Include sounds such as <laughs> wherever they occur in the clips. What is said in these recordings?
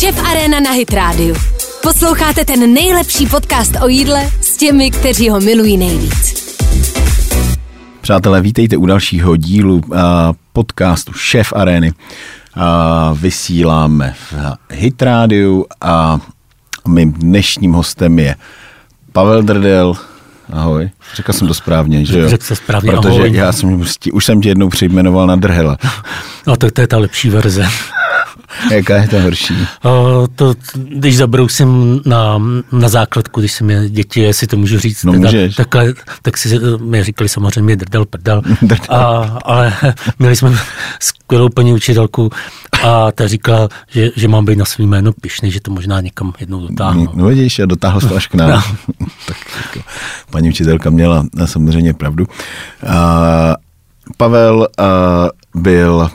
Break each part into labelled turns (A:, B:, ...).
A: Šef Arena na Hit Radio. Posloucháte ten nejlepší podcast o jídle s těmi, kteří ho milují nejvíc.
B: Přátelé, vítejte u dalšího dílu uh, podcastu Šef Areny. Uh, vysíláme v Hit Radio a mým dnešním hostem je Pavel Drdel. Ahoj. Řekl jsem to správně, že jo?
C: Řekl se správně,
B: Protože
C: ahoj.
B: já jsem, už jsem tě jednou přejmenoval na Drhela. <laughs>
C: No tak to je ta lepší verze. <laughs> <laughs>
B: Jaká je ta horší?
C: O, to, když zabrousím na, na základku, když jsem měl děti, jestli to můžu říct,
B: No, můžeš.
C: takhle, tak si mi říkali samozřejmě drdel, prdel. <laughs> A, ale <laughs> měli jsme skvělou paní učitelku a ta říkala, že, že mám být na svý jméno pišný, že to možná někam jednou dotáhnu.
B: No vidíš, a dotáhl to až k nám. tak jako, paní učitelka měla eh, samozřejmě pravdu. A, Pavel a, byl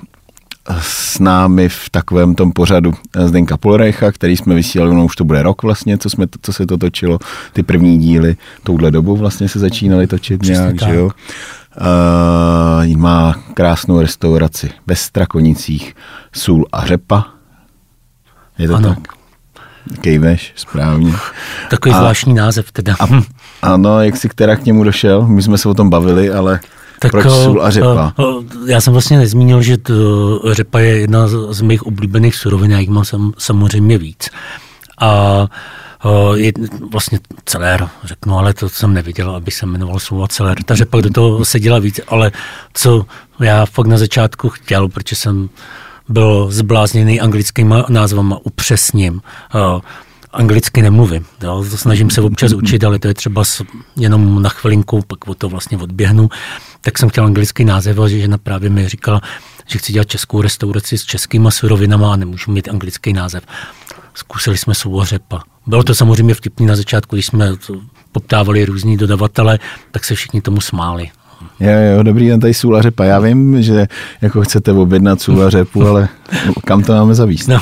B: s námi v takovém tom pořadu Zdenka Polrecha, který jsme vysílali, no už to bude rok vlastně, co, jsme, co se to točilo, ty první díly, touhle dobou vlastně se začínaly točit
C: Přesně
B: nějak,
C: tak.
B: že jo. Uh, má krásnou restauraci ve Strakonicích, sůl a řepa. Je to
C: Ano.
B: tak? Kejveš, správně.
C: Takový
B: A-
C: zvláštní název teda.
B: A, ano, jak jsi která k němu došel? My jsme se o tom bavili, ale tak proč
C: o,
B: sůl a řepa?
C: o, o, já jsem vlastně nezmínil, že to, řepa je jedna z, z mých oblíbených surovin, já jich mám sam, samozřejmě víc. A je vlastně celér, řeknu, ale to jsem neviděl, aby se jmenoval slovo celér. Ta řepa do toho seděla víc, ale co já fakt na začátku chtěl, protože jsem byl zblázněný anglickýma názvama, upřesním. Anglicky nemluvím. Jo. Snažím se občas učit, ale to je třeba jenom na chvilinku, pak o to vlastně odběhnu. Tak jsem chtěl anglický název, a žena právě mi říkala, že chci dělat českou restauraci s českýma surovinama a nemůžu mít anglický název. Zkusili jsme souhořepa. Bylo to samozřejmě vtipný na začátku, když jsme poptávali různí dodavatele, tak se všichni tomu smáli.
B: Jo, jo, dobrý den, tady sůl a řepa. Já vím, že jako chcete objednat sůl a řepu, ale kam to máme zavíst?
C: No,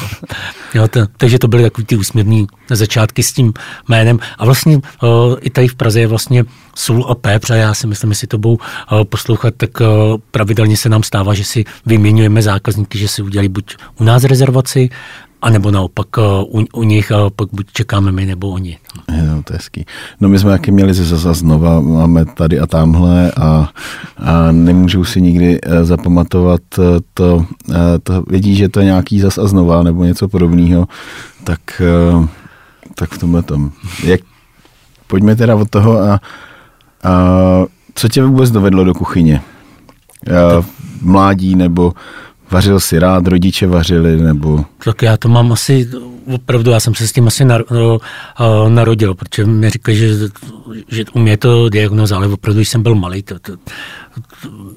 C: jo, to, takže to byly takový ty úsměvný začátky s tím jménem. A vlastně o, i tady v Praze je vlastně sůl a pepř a já si myslím, jestli to budou o, poslouchat, tak o, pravidelně se nám stává, že si vyměňujeme zákazníky, že si udělají buď u nás rezervaci, anebo naopak o, u, u nich a pak buď čekáme my nebo oni.
B: Jo, to je hezký. No my jsme taky měli zase znova, máme tady a tamhle a, a nemůžou si nikdy eh, zapamatovat eh, to, eh, to, vědí, že to je nějaký zas a znova nebo něco podobného, tak, eh, tak v tomhle tom. Jak, pojďme teda od toho a, a co tě vůbec dovedlo do kuchyně? A, mládí nebo vařil si rád, rodiče vařili nebo...
C: Tak já to mám asi, opravdu, já jsem se s tím asi uh, narodil, protože mi říkali, že, že u mě to diagnoza, ale opravdu, když jsem byl malý, to, to,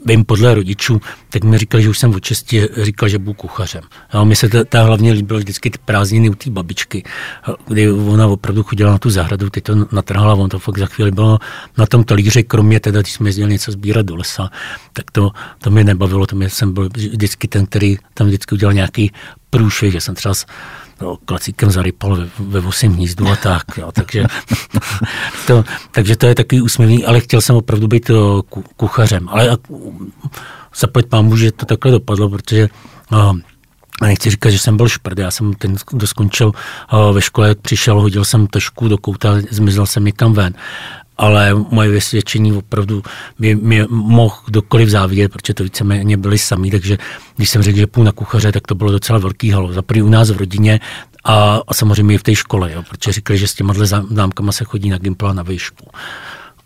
C: vím podle rodičů, tak mi říkali, že už jsem od česti říkal, že budu kuchařem. Jo, mi se ta, hlavně líbilo vždycky ty prázdniny u té babičky, kdy ona opravdu chodila na tu zahradu, ty to natrhala, on to fakt za chvíli bylo na tom talíři, kromě teda, když jsme jezdili něco sbírat do lesa, tak to, to mě nebavilo, to mě jsem byl vždycky ten, který tam vždycky udělal nějaký průšvih, že jsem třeba no, klacíkem zarypal ve, ve vosím hnízdu a tak, jo, takže, to, takže to je takový úsměvný, ale chtěl jsem opravdu být o, ku, kuchařem, ale zaplať pámu, že to takhle dopadlo, protože o, a nechci říkat, že jsem byl šprd, já jsem ten, kdo skončil o, ve škole, přišel, hodil jsem tašku do kouta, zmizel jsem někam ven ale moje vysvědčení opravdu by mě mohl kdokoliv závidět, protože to víceméně byli sami, takže když jsem řekl, že půl na kuchaře, tak to bylo docela velký halo. Za u nás v rodině a, a samozřejmě i v té škole, jo, protože říkali, že s těma známkama se chodí na Gimpla na výšku.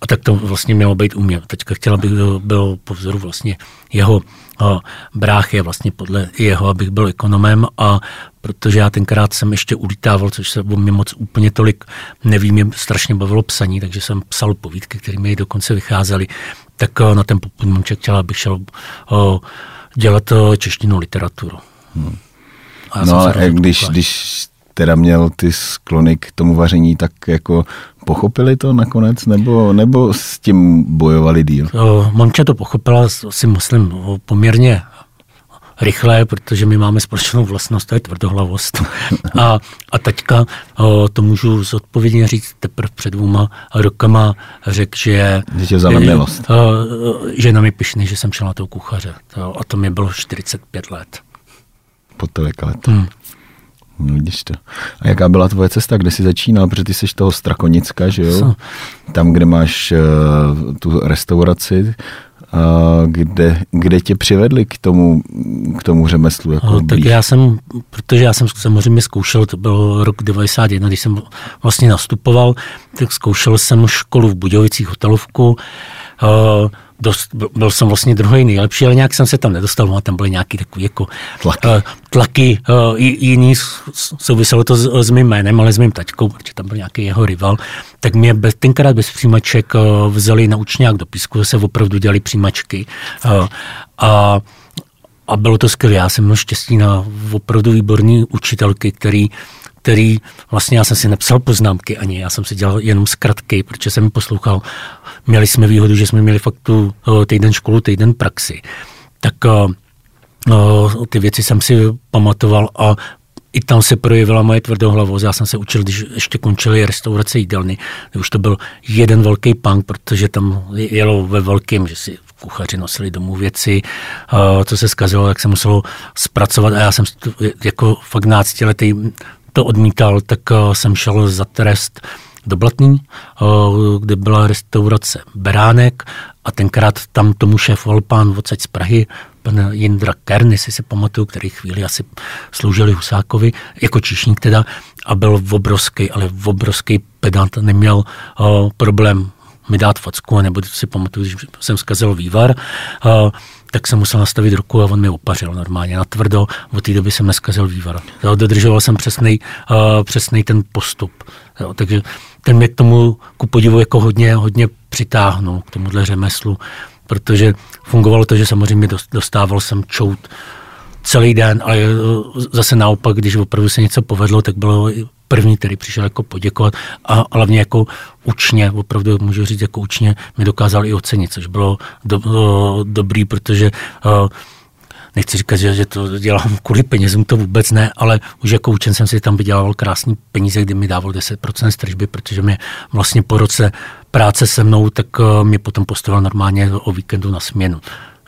C: A tak to vlastně mělo být u mě. Teďka chtěla bych byl, po vzoru vlastně jeho o, bráchy, vlastně podle jeho, abych byl ekonomem a protože já tenkrát jsem ještě ulítával, což se o mě moc úplně tolik nevím, mě strašně bavilo psaní, takže jsem psal povídky, které mi dokonce vycházely, tak na ten popudníček chtěla, abych šel o, dělat češtinu literaturu. Hmm.
B: A no ale když, když teda měl ty sklony k tomu vaření, tak jako pochopili to nakonec, nebo, nebo s tím bojovali díl?
C: Monča to pochopila, si myslím, poměrně rychle, protože my máme společnou vlastnost, to je tvrdohlavost. A, a teďka to můžu zodpovědně říct teprve před dvouma rokama řekl, že...
B: Že.
C: O, že na mi pišný, že jsem šel na toho kuchaře. To, a to mi bylo 45 let.
B: Po tolika let. Hmm. No, vidíš to. A jaká byla tvoje cesta, kde jsi začínal? Protože ty jsi toho Strakonicka, že jo?
C: Co?
B: Tam, kde máš uh, tu restauraci, uh, kde, kde tě přivedli k tomu, k tomu řemeslu? Jako
C: No, tak
B: blíž?
C: já jsem, protože já jsem samozřejmě zkoušel, to byl rok 91, když jsem vlastně nastupoval, tak zkoušel jsem školu v Budějovicích hotelovku, uh, dost, byl jsem vlastně druhý nejlepší, ale nějak jsem se tam nedostal, no a tam byly nějaký takový jako
B: Tlaky.
C: Uh, tlaky uh, jiný, souviselo to s, s mým jménem, ale s mým taťkou, protože tam byl nějaký jeho rival, tak mě bez, tenkrát bez přijímaček uh, vzali na učňák do písku, se opravdu dělali přijímačky uh, a a bylo to skvělé. Já jsem měl štěstí na opravdu výborný učitelky, který, který vlastně já jsem si nepsal poznámky ani, já jsem si dělal jenom zkratky, protože jsem poslouchal. Měli jsme výhodu, že jsme měli fakt tu eh, týden školu, týden praxi. Tak eh, eh, ty věci jsem si pamatoval a i tam se projevila moje tvrdohlavost. Já jsem se učil, když ještě končily restaurace jídelny, už to byl jeden velký punk, protože tam jelo ve velkém, že si kuchaři nosili domů věci, co se zkazilo, tak se muselo zpracovat a já jsem jako fakt náctiletý to odmítal, tak eh, jsem šel za trest do Blatný, eh, kde byla restaurace Beránek a tenkrát tam tomu šéfoval pán odsaď z Prahy, pan Jindra Kern, jestli si pamatuju, který chvíli asi sloužili Husákovi, jako číšník teda, a byl obrovský, ale obrovský pedant, neměl uh, problém mi dát facku, nebo si pamatuju, když jsem zkazil vývar, uh, tak jsem musel nastavit ruku a on mi opařil normálně na tvrdo. Od té doby jsem neskazil vývar. Jo, dodržoval jsem přesnej, uh, přesnej ten postup. Jo, takže ten mě k tomu ku podivu jako hodně, hodně přitáhnul, k tomuhle řemeslu, protože fungovalo to, že samozřejmě dos- dostával jsem čout celý den, ale eh, zase naopak, když opravdu se něco povedlo, tak bylo první, který přišel jako poděkovat a hlavně jako učně, opravdu můžu říct jako učně, mi dokázal i ocenit, což bylo do, o, dobrý, protože o, nechci říkat, že, že to dělám kvůli penězům, to vůbec ne, ale už jako učen jsem si tam vydělával krásný peníze, kdy mi dával 10% z tržby, protože mě vlastně po roce práce se mnou, tak mě potom postavil normálně o víkendu na směnu.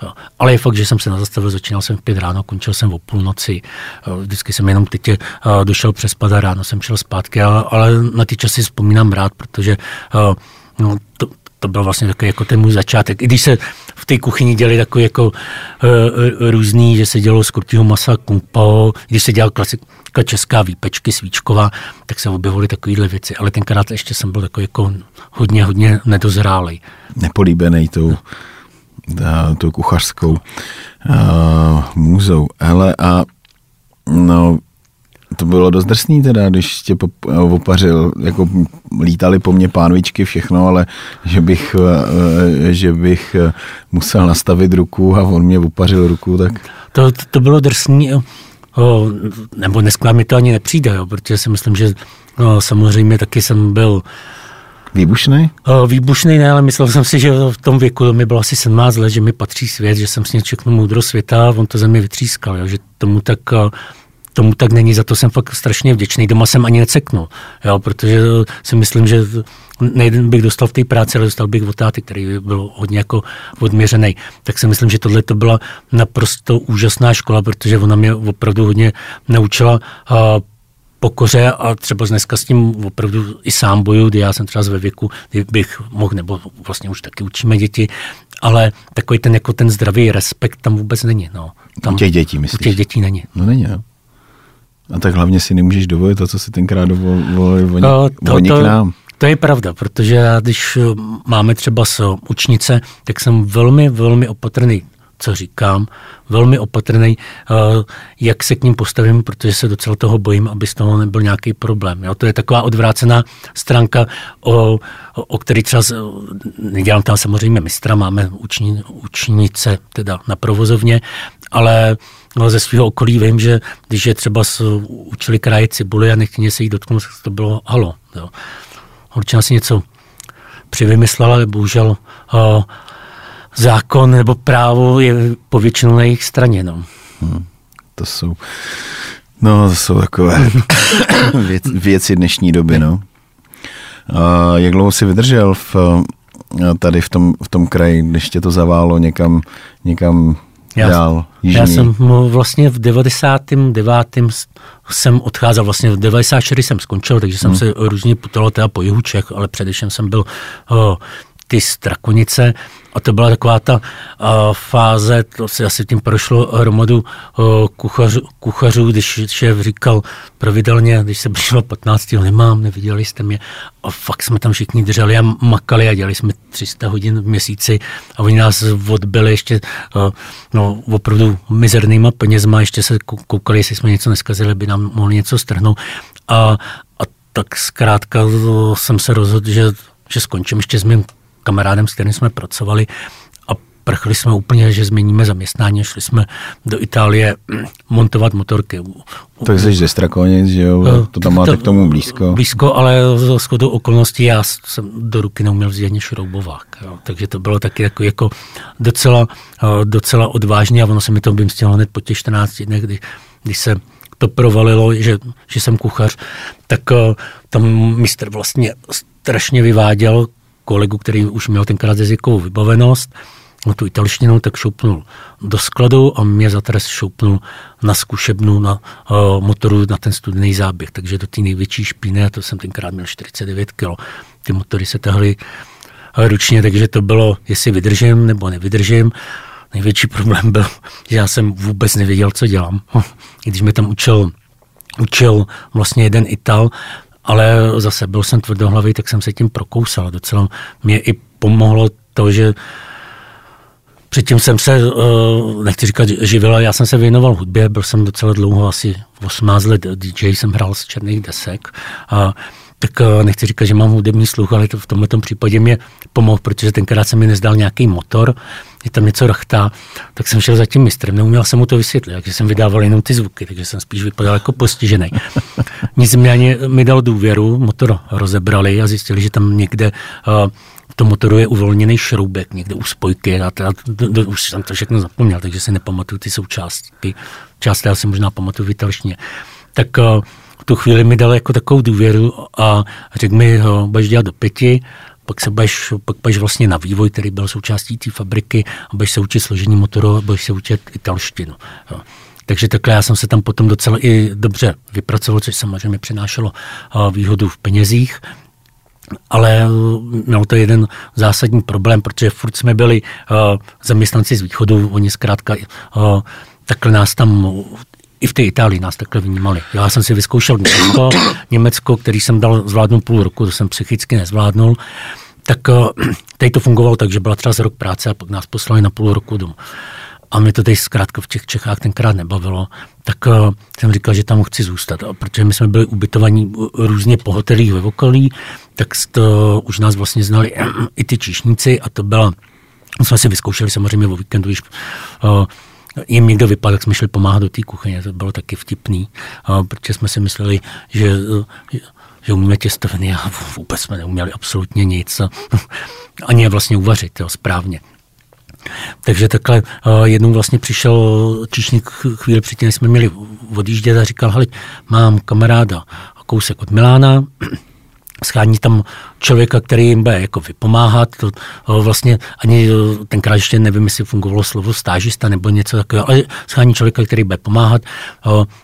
C: Jo. Ale je fakt, že jsem se nazastavil, začínal jsem v pět ráno, končil jsem o půlnoci, Jo, vždycky jsem jenom teď uh, došel přespat a ráno jsem šel zpátky, ale, ale na ty časy vzpomínám rád, protože uh, no, to, to byl vlastně takový jako ten můj začátek. I když se v té kuchyni dělali takový jako uh, různý, že se dělalo z kurtího masa kumpo, když se dělal klasika česká výpečky svíčková, tak se objevovaly takovéhle věci. Ale tenkrát ještě jsem byl takový jako hodně, hodně nedozrálej.
B: Nepolíbený tou, a, tou kuchařskou a, můzou. Hele, a no, to bylo dost drsný teda, když tě pop, opařil, jako lítali po mně pánvičky, všechno, ale že bych, eh, že bych eh, musel nastavit ruku a on mě opařil ruku, tak...
C: To, to, to bylo drsný. O, nebo dneska mi to ani nepřijde, jo, protože si myslím, že no, samozřejmě taky jsem byl
B: Výbušný?
C: o, výbušný, ne, ale myslel jsem si, že v tom věku, to mi bylo asi 17 let, že mi patří svět, že jsem s ním všechno moudro světa a on to ze mě vytřískal, jo, že tomu tak o, tomu tak není, za to jsem fakt strašně vděčný. Doma jsem ani neceknul, jo, protože si myslím, že nejden bych dostal v té práci, ale dostal bych od táty, který byl hodně jako odměřený. Tak si myslím, že tohle to byla naprosto úžasná škola, protože ona mě opravdu hodně naučila uh, pokoře a třeba dneska s tím opravdu i sám bojuju, kdy já jsem třeba ve věku, kdy bych mohl, nebo vlastně už taky učíme děti, ale takový ten jako ten zdravý respekt tam vůbec není. No. Tam,
B: U těch dětí, myslíš?
C: U těch dětí není.
B: No není, jo. A tak hlavně si nemůžeš dovolit to, co si tenkrát dovolili oni,
C: No, to,
B: oni
C: to,
B: k nám.
C: to je pravda, protože já, když eh, máme třeba s učnice, tak jsem velmi, velmi opatrný, co říkám, velmi opatrný, eh, jak se k ním postavím, protože se docela toho bojím, aby z toho nebyl nějaký problém. Jo? To je taková odvrácená stránka, o, o který třeba, nedělám tam samozřejmě mistra, máme učni, učnice teda na provozovně, ale no, ze svého okolí vím, že když je třeba učili kraje cibuli a nechtěně se jí dotknout, to bylo halo. Určitě si něco přivymyslela, ale bohužel o, zákon nebo právo je povětšinou na jejich straně. No.
B: Hmm. To jsou, no, to jsou takové <coughs> věc, věci dnešní doby, no. A jak dlouho jsi vydržel v, tady v tom, v tom kraji, když tě to zaválo někam, někam já, dál?
C: Jižní. Já jsem vlastně v 99. jsem odcházel, vlastně v 94. jsem skončil, takže jsem hmm. se různě putoval teda po jihu Čech, ale především jsem byl uh, ty Strakonice a to byla taková ta uh, fáze, to se asi tím prošlo hromadu uh, kuchařů, kuchařů, když šéf říkal pravidelně, když se přišlo 15. nemám, neviděli jste mě a fakt jsme tam všichni drželi a makali a dělali jsme 300 hodin v měsíci a oni nás odbyli ještě uh, no, opravdu mizernýma penězma, ještě se koukali, jestli jsme něco neskazili, aby nám mohli něco strhnout a, a tak zkrátka jsem se rozhodl, že, že skončím ještě s mým kamarádem, s kterým jsme pracovali a prchli jsme úplně, že změníme zaměstnání, šli jsme do Itálie <clears throat> montovat motorky.
B: Tak jsi ze Strakonic, že jo? Eh, to tam máte to, k tomu blízko.
C: Blízko, ale z shodou okolností já jsem do ruky neuměl vzít ani šroubovák. Jo. Takže to bylo taky jako, jako docela, eh, docela odvážně a ono se mi to vymstilo hned po těch 14 dnech, kdy, když se to provalilo, že, že jsem kuchař, tak eh, tam mistr vlastně strašně vyváděl kolegu, který už měl tenkrát jazykovou vybavenost, no tu italštinu, tak šoupnul do skladu a mě za trest šoupnul na zkušebnu na uh, motoru na ten studený záběh. Takže do té největší špíny, a to jsem tenkrát měl 49 kg, ty motory se tahly uh, ručně, takže to bylo, jestli vydržím nebo nevydržím. Největší problém byl, že já jsem vůbec nevěděl, co dělám. <laughs> Když mě tam učil učil vlastně jeden Ital, ale zase byl jsem tvrdohlavý, tak jsem se tím prokousal. Docela mě i pomohlo to, že Předtím jsem se, eh, nechci říkat živil, já jsem se věnoval hudbě, byl jsem docela dlouho, asi 18 let DJ, jsem hrál z černých desek. A tak eh, nechci říkat, že mám hudební sluch, ale to v tomto případě mě pomohl, protože tenkrát se mi nezdal nějaký motor, je tam něco rachtá, tak jsem šel za tím mistrem, neuměl jsem mu to vysvětlit, takže jsem vydával jenom ty zvuky, takže jsem spíš vypadal jako postižený. <laughs> Nicméně mi dal důvěru, motor rozebrali a zjistili, že tam někde uh, v tom motoru je uvolněný šroubek někde u spojky a teda, do, do, už jsem to všechno zapomněl, takže si nepamatuju ty součástky. Část já si možná pamatuju vytalšně. Tak uh, v tu chvíli mi dal jako takovou důvěru a řekl mi, dělat do pěti, pak se budeš, pak budeš vlastně na vývoj, který byl součástí té fabriky a budeš se učit složení motoru a budeš se učit italštinu. Jo. Takže takhle já jsem se tam potom docela i dobře vypracoval, což samozřejmě přinášelo výhodu v penězích, ale měl to jeden zásadní problém, protože furt jsme byli zaměstnanci z východu, oni zkrátka takhle nás tam i v té Itálii nás takhle vnímali. Já jsem si vyzkoušel Německo, Německo, který jsem dal zvládnout půl roku, to jsem psychicky nezvládnul, tak tady to fungovalo tak, že byla třeba z rok práce a pak nás poslali na půl roku domů. A mě to tady zkrátka v těch Čechách tenkrát nebavilo, tak uh, jsem říkal, že tam chci zůstat. A protože my jsme byli ubytovaní různě po hotelích ve okolí, tak to už nás vlastně znali <clears throat> i ty číšníci a to byla, jsme si vyzkoušeli samozřejmě o víkendu, když uh, jim někdo vypadl, tak jsme šli pomáhat do té kuchyně, to bylo taky vtipný, protože jsme si mysleli, že že umíme těstoviny a vůbec jsme neuměli absolutně nic. <laughs> Ani je vlastně uvařit jo, správně. Takže takhle jednou vlastně přišel číšník chvíli předtím, jsme měli odjíždět a říkal, hele, mám kamaráda kousek od Milána, schání tam člověka, který jim bude jako vypomáhat. To, vlastně ani tenkrát ještě nevím, jestli fungovalo slovo stážista nebo něco takového, ale schání člověka, který bude pomáhat.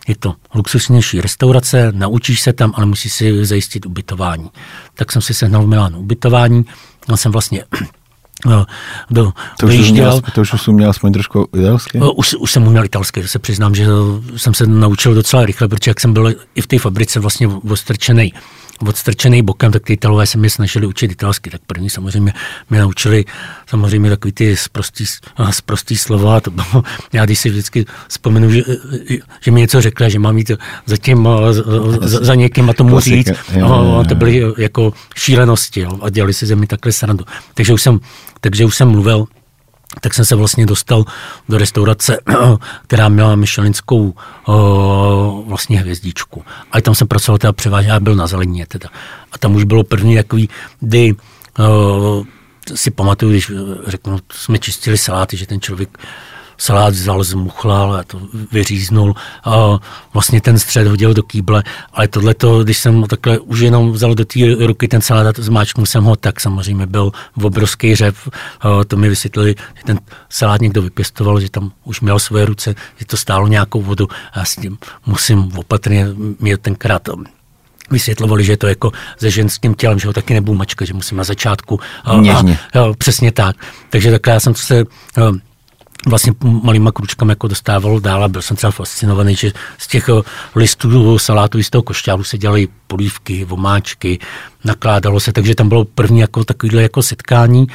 C: Je to luxusnější restaurace, naučíš se tam, ale musíš si zajistit ubytování. Tak jsem si sehnal v Milánu ubytování. Já jsem vlastně No, do,
B: to, už dojížděl. to už jsem měl aspoň trošku italsky?
C: Už, už jsem uměl italsky, se přiznám, že jsem se naučil docela rychle, protože jak jsem byl i v té fabrice vlastně ostrčený odstrčený bokem, tak ty Italové se mě snažili učit italsky. Tak první samozřejmě mě naučili samozřejmě takový ty sprostý, sprostý slova. To bylo, <laughs> já když si vždycky vzpomenu, že, že mi něco řekla, že mám jít za, tím, za, za někým a tomu říct. No, to byly jako šílenosti jo, a dělali si ze mě takhle srandu. Takže už jsem, takže už jsem mluvil tak jsem se vlastně dostal do restaurace, <clears throat> která měla myšelinskou vlastně hvězdičku. A tam jsem pracoval teda převážně, já byl na zelenině teda. A tam už bylo první takový, kdy si pamatuju, když řeknu, jsme čistili saláty, že ten člověk salát vzal, zmuchlal a to vyříznul a vlastně ten střed hodil do kýble, ale tohle to, když jsem takhle už jenom vzal do té ruky ten salát a zmáčknul jsem ho, tak samozřejmě byl v obrovský řev. A to mi vysvětlili, že ten salát někdo vypěstoval, že tam už měl své ruce, že to stálo nějakou vodu a s tím musím opatrně mít tenkrát vysvětlovali, že je to jako se ženským tělem, že ho taky nebudu mačka, že musím na začátku.
B: Něžně.
C: A, a, přesně tak. Takže takhle já jsem se vlastně malýma kručkami jako dostával dál a byl jsem třeba fascinovaný, že z těch listů salátu, z toho košťálu se dělaly polívky, vomáčky, nakládalo se, takže tam bylo první jako takovýhle jako setkání.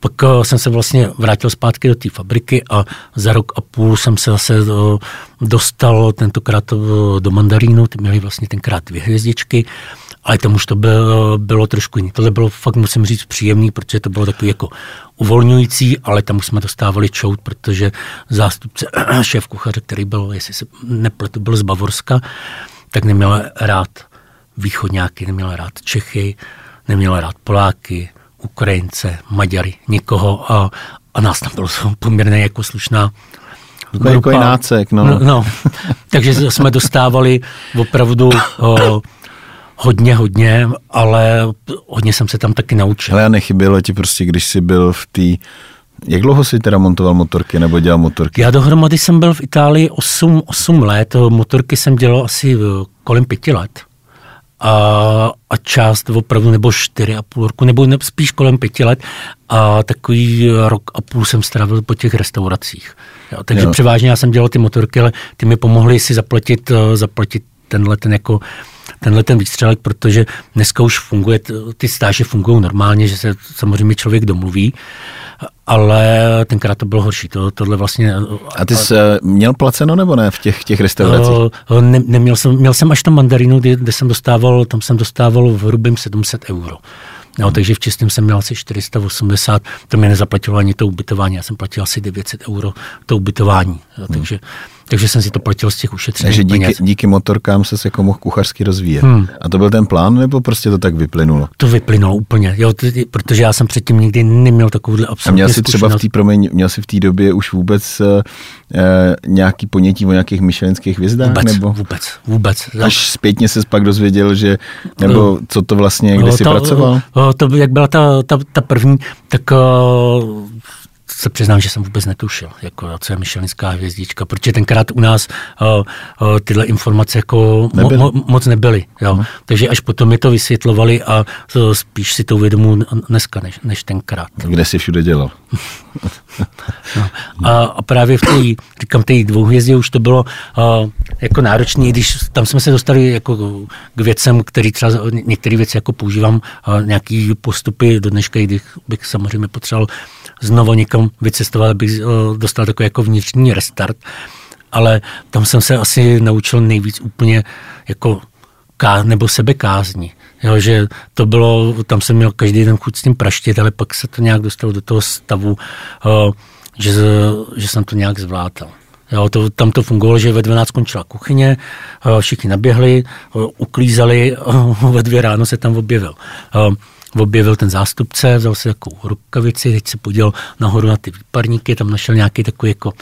C: Pak eh, jsem se vlastně vrátil zpátky do té fabriky a za rok a půl jsem se zase eh, dostal tentokrát eh, do mandarínu, ty měli vlastně tenkrát dvě hvězdičky, ale tam už to bylo, bylo trošku jiné. Tohle bylo fakt, musím říct, příjemný, protože to bylo takový jako uvolňující, ale tam už jsme dostávali čout, protože zástupce <clears throat> šéf kuchaře, který byl, jestli se nepletu, byl z Bavorska, tak neměl rád východňáky, neměl rád Čechy, neměl rád Poláky, Ukrajince, Maďary, nikoho a, a nás tam bylo <laughs> poměrně jako slušná
B: grupa. Jako nácek, no.
C: no. no. Takže jsme dostávali opravdu o, hodně, hodně, ale hodně jsem se tam taky naučil.
B: Ale nechybělo ti prostě, když jsi byl v té jak dlouho jsi teda montoval motorky nebo dělal motorky?
C: Já dohromady jsem byl v Itálii 8, 8 let, motorky jsem dělal asi kolem pěti let a, a část opravdu nebo čtyři a půl roku, nebo ne, spíš kolem pěti let a takový rok a půl jsem strávil po těch restauracích. Jo, takže jo. převážně já jsem dělal ty motorky, ale ty mi pomohly si zaplatit, eh, zaplatit tenhle ten jako tenhle ten výstřelek, protože dneska už funguje, ty stáže fungují normálně, že se samozřejmě člověk domluví, ale tenkrát to bylo horší. To, tohle vlastně...
B: A ty jsi a, měl placeno nebo ne v těch, těch restauracích?
C: Ne, neměl jsem, měl jsem až tam mandarinu, kde, kde jsem dostával, tam jsem dostával v hrubým 700 euro. No, takže v čistém jsem měl asi 480, to mi nezaplatilo ani to ubytování, já jsem platil asi 900 euro to ubytování. Jo, takže hmm takže jsem si to platil z těch ušetřených
B: Takže díky, peněz. díky motorkám se jako mohl kuchařsky rozvíjet. Hmm. A to byl ten plán, nebo prostě to tak vyplynulo?
C: To vyplynulo úplně, jo, t- protože já jsem předtím nikdy neměl takovouhle absolutně
B: A měl jsi třeba v té proměň, měl jsi v té době už vůbec uh, nějaký ponětí o nějakých myšelinských hvězdách?
C: Vůbec,
B: nebo?
C: vůbec, vůbec.
B: Až zpětně se pak dozvěděl, že, nebo co to vlastně, kde jsi pracoval?
C: To, jak byla ta, ta, ta první, tak uh, se přiznám, že jsem vůbec netušil, jako, co je Michelinská hvězdička, protože tenkrát u nás uh, uh, tyhle informace jako nebyly. Mo, mo, moc nebyly. Jo. Uh-huh. Takže až potom mi to vysvětlovali a to spíš si to uvědomu dneska, než, než tenkrát.
B: Kde jsi všude dělal? <laughs>
C: no. a, a právě v té, říkám, té dvouhvězdě už to bylo uh, jako náročné, když tam jsme se dostali jako k věcem, který třeba některé věci jako používám, uh, nějaký postupy do dneška, když bych samozřejmě potřeboval znovu někam vycestovat, abych uh, dostal takový jako vnitřní restart, ale tam jsem se asi naučil nejvíc úplně jako ká, nebo sebekázní. Jo, že to bylo, tam jsem měl každý den chuť s tím praštit, ale pak se to nějak dostalo do toho stavu, uh, že, že jsem to nějak zvládal. Jo, to, tam to fungovalo, že ve 12 skončila kuchyně, všichni naběhli, uklízeli, <laughs> ve dvě ráno se tam objevil. Objevil ten zástupce, vzal si takovou rukavici, teď se podíval nahoru na ty výparníky, tam našel nějaký takový jako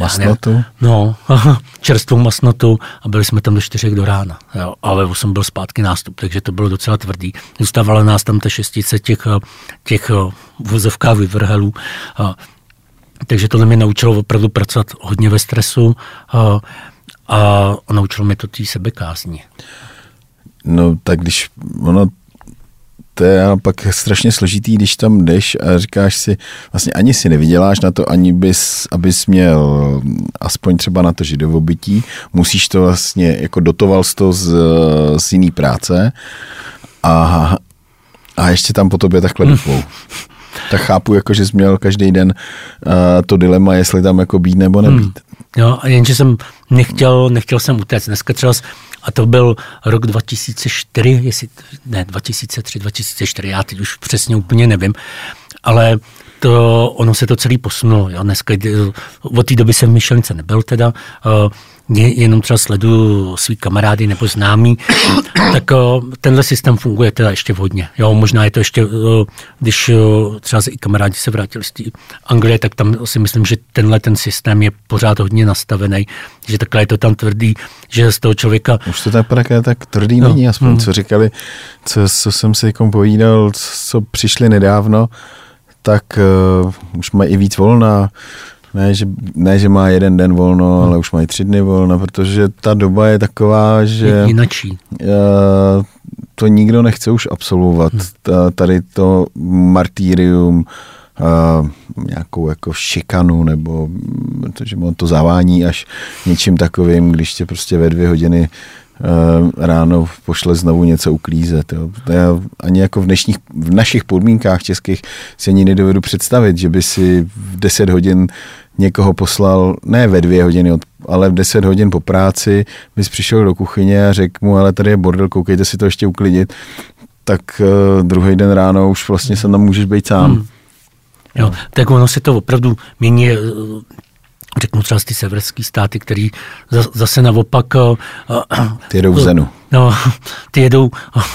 B: Masnotu?
C: No, <laughs> čerstvou masnotu a byli jsme tam do čtyřech do rána. Jo, ale jsem byl zpátky nástup, takže to bylo docela tvrdý. Zůstávala nás tam ta šestice těch, těch vozovkách vyvrhelů. A, takže to mě naučilo opravdu pracovat hodně ve stresu a, a naučilo mě to tý sebekázní.
B: No tak když ono to je pak strašně složitý, když tam jdeš a říkáš si, vlastně ani si nevyděláš na to, ani bys, abys měl aspoň třeba na to živobytí, musíš to vlastně, jako dotoval to z, z jiný práce a, a ještě tam po tobě takhle dupou. Hmm. Tak chápu, jako, že jsi měl každý den uh, to dilema, jestli tam jako být nebo nebýt. Hmm.
C: Jo, jenže jsem nechtěl, nechtěl jsem utéct. Dneska třeba a to byl rok 2004, jestli, ne, 2003, 2004, já teď už přesně úplně nevím, ale to, ono se to celý posunulo. Jo. Dneska, od té doby jsem v Myšlenice nebyl teda, jenom třeba sleduju svý kamarády nebo známí, tak tenhle systém funguje teda ještě vhodně. Jo, možná je to ještě, když třeba i kamarádi se vrátili z té Anglie, tak tam si myslím, že tenhle ten systém je pořád hodně nastavený, že takhle je to tam tvrdý, že z toho člověka...
B: Už to tak, tak, tak tvrdý no. není, aspoň hmm. co říkali, co, co jsem si jako povídal, co přišli nedávno, tak uh, už mají i víc volna, ne že, ne, že má jeden den volno, hmm. ale už mají tři dny volno, protože ta doba je taková, že...
C: Jinačí.
B: Uh, to nikdo nechce už absolvovat. Hmm. Tady to martýrium, uh, nějakou jako šikanu, nebo protože to zavání až něčím takovým, když tě prostě ve dvě hodiny uh, ráno pošle znovu něco uklízet. Jo. Já ani jako v, dnešních, v našich podmínkách českých si ani nedovedu představit, že by si v 10 hodin někoho poslal, ne ve dvě hodiny, ale v 10 hodin po práci, bys přišel do kuchyně a řekl mu, ale tady je bordel, koukejte si to ještě uklidit, tak uh, druhý den ráno už vlastně se tam můžeš být sám. Hmm.
C: Jo, tak ono se to opravdu mění, eh, řeknu třeba z ty severské státy, který zase naopak... Uh,
B: ty jedou v Zenu.
C: No, <laughs> ty jedou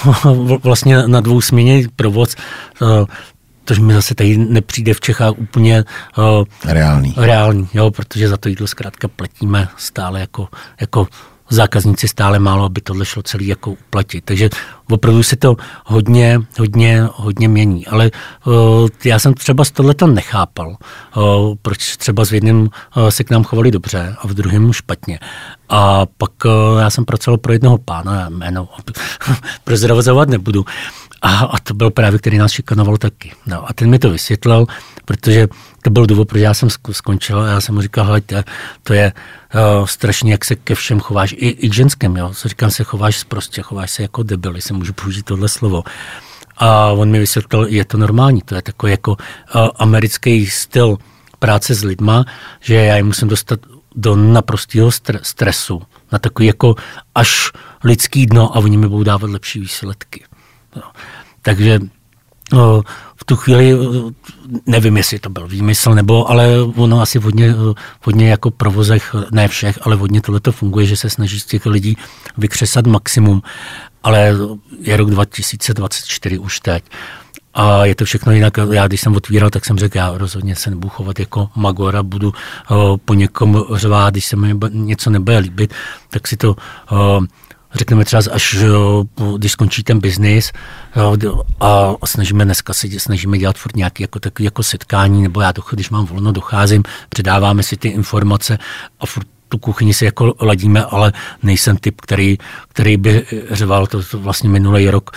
C: <laughs> vlastně na dvou směně provoz, což mi zase tady nepřijde v Čechách úplně
B: uh, reálný.
C: reálný, jo, protože za to jídlo zkrátka platíme stále jako, jako zákazníci stále málo, aby tohle šlo celý jako uplatit. Takže opravdu se to hodně, hodně, hodně mění. Ale uh, já jsem třeba z tohle to nechápal, uh, proč třeba s jedním uh, se k nám chovali dobře a v druhém špatně. A pak uh, já jsem pracoval pro jednoho pána, jméno <laughs> prezravovat nebudu, a, a to byl právě, který nás šikanoval taky. No, a ten mi to vysvětlil, protože to byl důvod, proč já jsem skončil a já jsem mu říkal, hele, to je uh, strašně, jak se ke všem chováš, i, i k ženském, jo. Co říkám, se chováš prostě, chováš se jako debil, jestli můžu použít tohle slovo. A on mi vysvětlil, je to normální, to je takový jako uh, americký styl práce s lidma, že já jim musím dostat do naprostého stresu, na takový jako až lidský dno a oni mi budou dávat lepší výsledky. No. Takže no, v tu chvíli, nevím, jestli to byl výmysl, nebo, ale ono asi hodně, hodně jako provozech, ne všech, ale hodně tohle to funguje, že se snaží z těch lidí vykřesat maximum. Ale je rok 2024 už teď. A je to všechno jinak. Já, když jsem otvíral, tak jsem řekl, já rozhodně se nebudu chovat jako magora, budu uh, po někom řvát, když se mi něco nebude líbit, tak si to uh, řekneme třeba až, když skončí ten biznis a snažíme dneska se snažíme dělat furt nějaké jako, takový jako setkání, nebo já, když mám volno, docházím, předáváme si ty informace a furt tu kuchyni si jako ladíme, ale nejsem typ, který, který by řeval, to, to vlastně minulý rok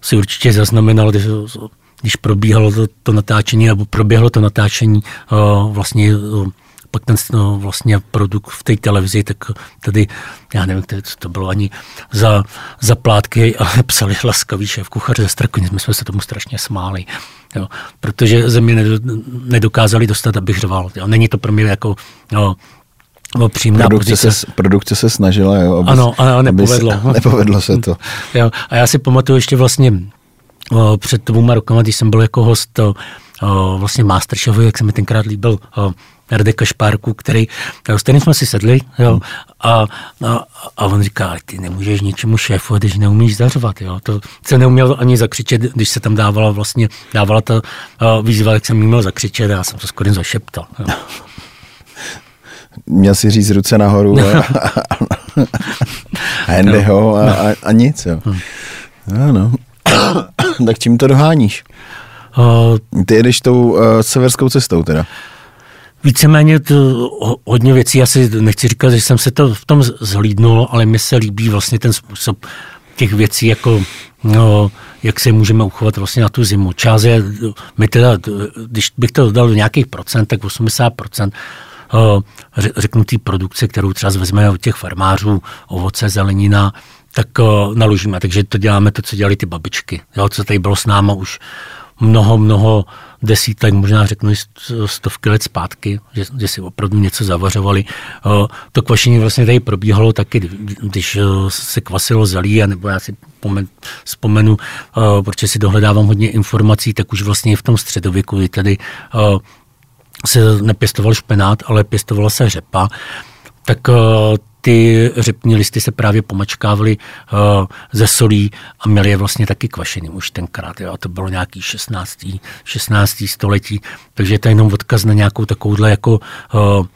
C: si určitě zaznamenal, když, když probíhalo to, to natáčení, nebo proběhlo to natáčení vlastně pak ten no, vlastně produkt v té televizi, tak tady, já nevím, co to bylo ani za, za plátky, <laughs> ale psali laskavý šéf kuchař ze Strakonic, my jsme se tomu strašně smáli. Jo, protože ze mě nedokázali dostat, abych řval. Jo. Není to pro mě jako jo, No,
B: produkce, se, produkce se snažila, jo,
C: aby, ano, ano, nepovedlo.
B: Se, <laughs> nepovedlo se to.
C: Jo, a já si pamatuju ještě vlastně o, před dvouma rokama, když jsem byl jako host o, vlastně Masterchefu, jak se mi tenkrát líbil o, Radeka Špárku, který, s kterým jsme si sedli, jo, a, a, a on říká, ty nemůžeš ničemu šéfu, když neumíš zařvat, jo. To se neuměl ani zakřičet, když se tam dávala vlastně, dávala ta výzva, jak jsem měl zakřičet, já jsem to skoro zašeptal. Jo. <laughs>
B: Měl si říct ruce nahoru <laughs> a, a Andyho a, a, a nic, jo. Hm. Ano. <coughs> tak čím to doháníš? Uh, Ty jedeš tou uh, severskou cestou teda.
C: Víceméně to hodně věcí, asi nechci říkat, že jsem se to v tom zhlídnul, ale mi se líbí vlastně ten způsob těch věcí, jako no, jak se můžeme uchovat vlastně na tu zimu. Část je, my teda, když bych to dal do nějakých procent, tak 80 procent řeknu té produkce, kterou třeba vezmeme od těch farmářů, ovoce, zelenina, tak naložíme. Takže to děláme to, co dělali ty babičky, jo, co tady bylo s náma už mnoho, mnoho desítek, možná řeknu stovky let zpátky, že, že si opravdu něco zavařovali. To kvašení vlastně tady probíhalo taky, když se kvasilo zelí, nebo já si pomen, vzpomenu, protože si dohledávám hodně informací, tak už vlastně v tom středověku, kdy tady se nepěstoval špenát, ale pěstovala se řepa, tak ty řepní listy se právě pomačkávaly uh, ze solí a měly je vlastně taky kvašený už tenkrát. Jo. A to bylo nějaký 16. 16. století, takže je to jenom odkaz na nějakou takovouhle jako uh,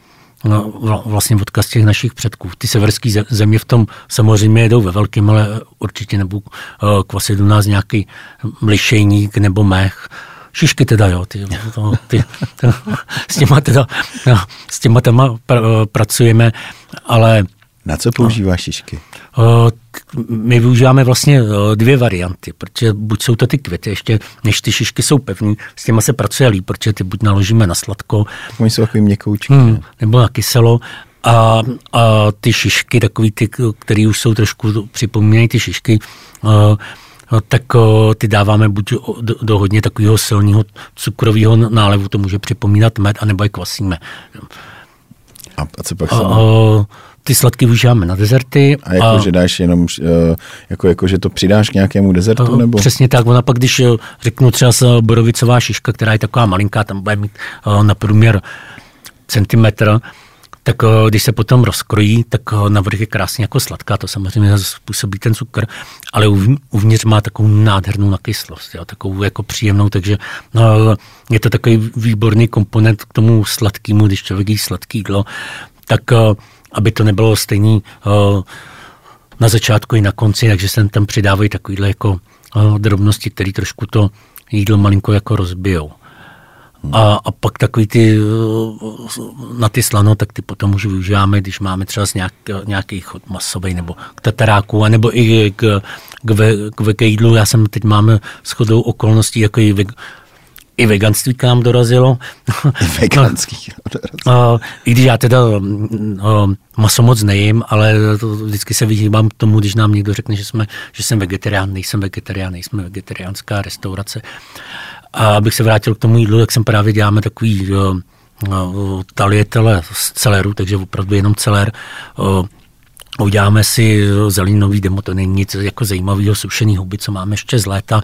C: No, vlastně odkaz těch našich předků. Ty severské země v tom samozřejmě jedou ve velkém, ale určitě nebo uh, kvasit u nás nějaký lišejník nebo mech. Šišky teda, jo, ty, to, ty, to, s těma teda, no, s těma pr, pracujeme, ale...
B: Na co používáš šišky?
C: My využíváme vlastně dvě varianty, protože buď jsou to ty květy, ještě než ty šišky jsou pevné, s těma se pracuje líp, protože ty buď naložíme na sladko.
B: Oni jsou takový měkoučky. Hmm,
C: nebo na kyselo. A, a ty šišky, takový ty, které už jsou trošku, připomínají ty šišky, No, tak ty dáváme buď do, do hodně takového silného cukrového nálevu, to může připomínat med, anebo je kvasíme.
B: A, a co pak a,
C: ty sladky využíváme na dezerty.
B: A jako, a, že dáš jenom, e, jako, jako, že to přidáš k nějakému dezertu? Nebo?
C: Přesně tak, ona pak, když řeknu třeba borovicová šiška, která je taková malinká, tam bude mít na průměr centimetr, tak eh, když se potom rozkrojí, tak eh, navrh je krásně jako sladká, to samozřejmě způsobí ten cukr, ale uvnitř má takovou nádhernou nakyslost, jo, takovou jako příjemnou, takže no, je to takový výborný komponent k tomu sladkému, když člověk jí sladký jídlo, tak eh, aby to nebylo stejný na začátku i na konci, takže se tam přidávají takovýhle jako drobnosti, které trošku to jídlo malinko jako rozbijou. A, a pak takový ty, na ty slano, tak ty potom už využíváme, když máme třeba z nějak, nějaký chod masový nebo k tataráku, anebo i k, k, ve, k jídlu. Já jsem teď máme shodou okolností jako i, i veganství k nám dorazilo. <laughs>
B: Veganský
C: no, I když já teda no, maso moc nejím, ale to vždycky se vyhýbám k tomu, když nám někdo řekne, že, jsme, že jsem vegetarián, nejsem vegetarián, nejsme vegetariánská restaurace. A abych se vrátil k tomu jídlu, tak jsem právě děláme takový uh, talietele z celeru, takže opravdu jenom celer. Uděláme si zeleninový demo, to není nic jako zajímavého sušený huby, co máme ještě z léta.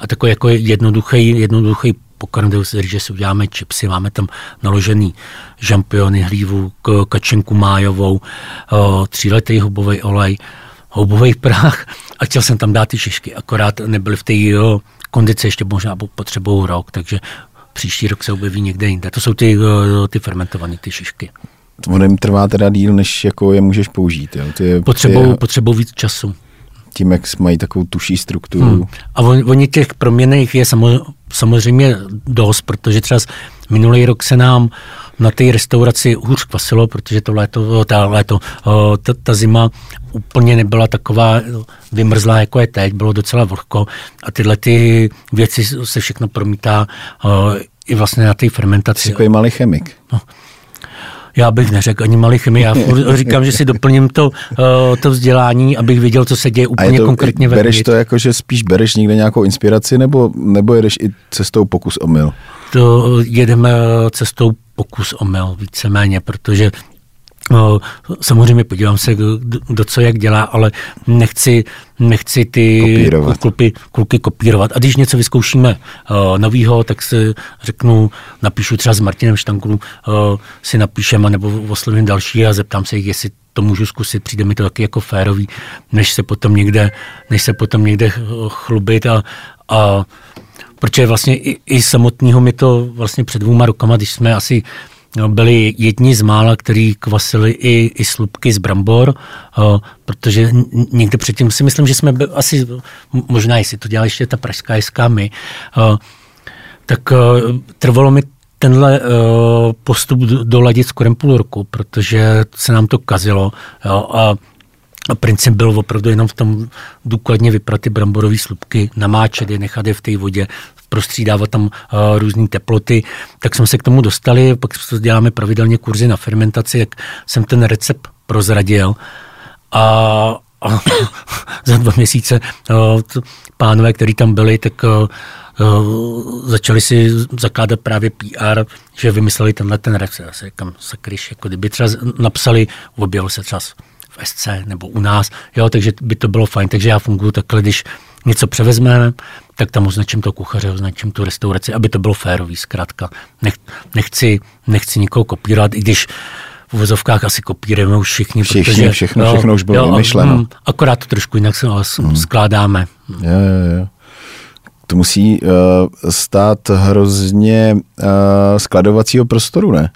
C: A takový jako jednoduchý, jednoduchý pokrm, že si uděláme čipsy, máme tam naložený žampiony, hlívu, kačenku májovou, tříletý hubový olej, houbový prach a chtěl jsem tam dát ty šišky, akorát nebyly v té kondice ještě možná potřebují rok, takže příští rok se objeví někde jinde. To jsou ty, ty fermentované, ty šišky.
B: Ono jim trvá teda díl, než jako je můžeš použít. Jo?
C: Ty, potřebují, ty, potřebují víc času.
B: Tím, jak mají takovou tuší strukturu. Hmm.
C: A on, oni těch proměných je samo, samozřejmě dost, protože třeba minulý rok se nám na té restauraci hůř kvasilo, protože to léto, ta, léto, ta, ta zima úplně nebyla taková vymrzlá, jako je teď, bylo docela vlhko a tyhle ty věci se všechno promítá i vlastně na té fermentaci.
B: Jako je malý chemik. No,
C: já bych neřekl ani malý chemii, já <laughs> říkám, že si doplním to, to vzdělání, abych viděl, co se děje úplně to, konkrétně
B: ve Bereš to jako, že spíš bereš někde nějakou inspiraci, nebo, nebo jedeš i cestou pokus omyl?
C: To jedeme cestou pokus omyl víceméně, protože samozřejmě podívám se, kdo co jak dělá, ale nechci, nechci ty
B: kopírovat.
C: Kluky, kluky kopírovat. A když něco vyzkoušíme uh, novýho, tak si řeknu, napíšu třeba s Martinem Štanků, uh, si napíšem, nebo oslovím další a zeptám se jich, jestli to můžu zkusit, přijde mi to taky jako férový, než se potom někde, než se potom někde chlubit a, a protože vlastně i, i samotného mi to vlastně před dvouma rokama, když jsme asi No, byli jedni z mála, kteří kvasili i, i slupky z brambor, o, protože někde předtím si myslím, že jsme byli, asi, možná jestli to dělala ještě ta pražská SK my, o, tak o, trvalo mi tenhle postup doladit skoro půl roku, protože se nám to kazilo jo, a a princip byl opravdu jenom v tom důkladně vyprat ty bramborové slupky, namáčet je, nechat je v té vodě, prostřídávat tam uh, různé teploty, tak jsme se k tomu dostali, pak děláme pravidelně kurzy na fermentaci, jak jsem ten recept prozradil. A, a <laughs> za dva měsíce uh, pánové, kteří tam byli, tak uh, začali si zakládat právě PR, že vymysleli tenhle ten recept. Já si říkám, sakryš, jako kdyby třeba napsali, objevil se třeba v SC nebo u nás, jo, takže by to bylo fajn. Takže já funguji takhle, když něco převezmeme, tak tam označím to kuchaře, označím tu restauraci, aby to bylo férový, zkrátka. Nech, nechci, nechci nikoho kopírovat, i když v uvozovkách asi kopírujeme už všichni.
B: Všichni, protože, všechno, jo, všechno už bylo jo, vymyšleno. Mm,
C: akorát to trošku jinak se mm. skládáme.
B: Jo, jo, jo. To musí uh, stát hrozně uh, skladovacího prostoru, ne?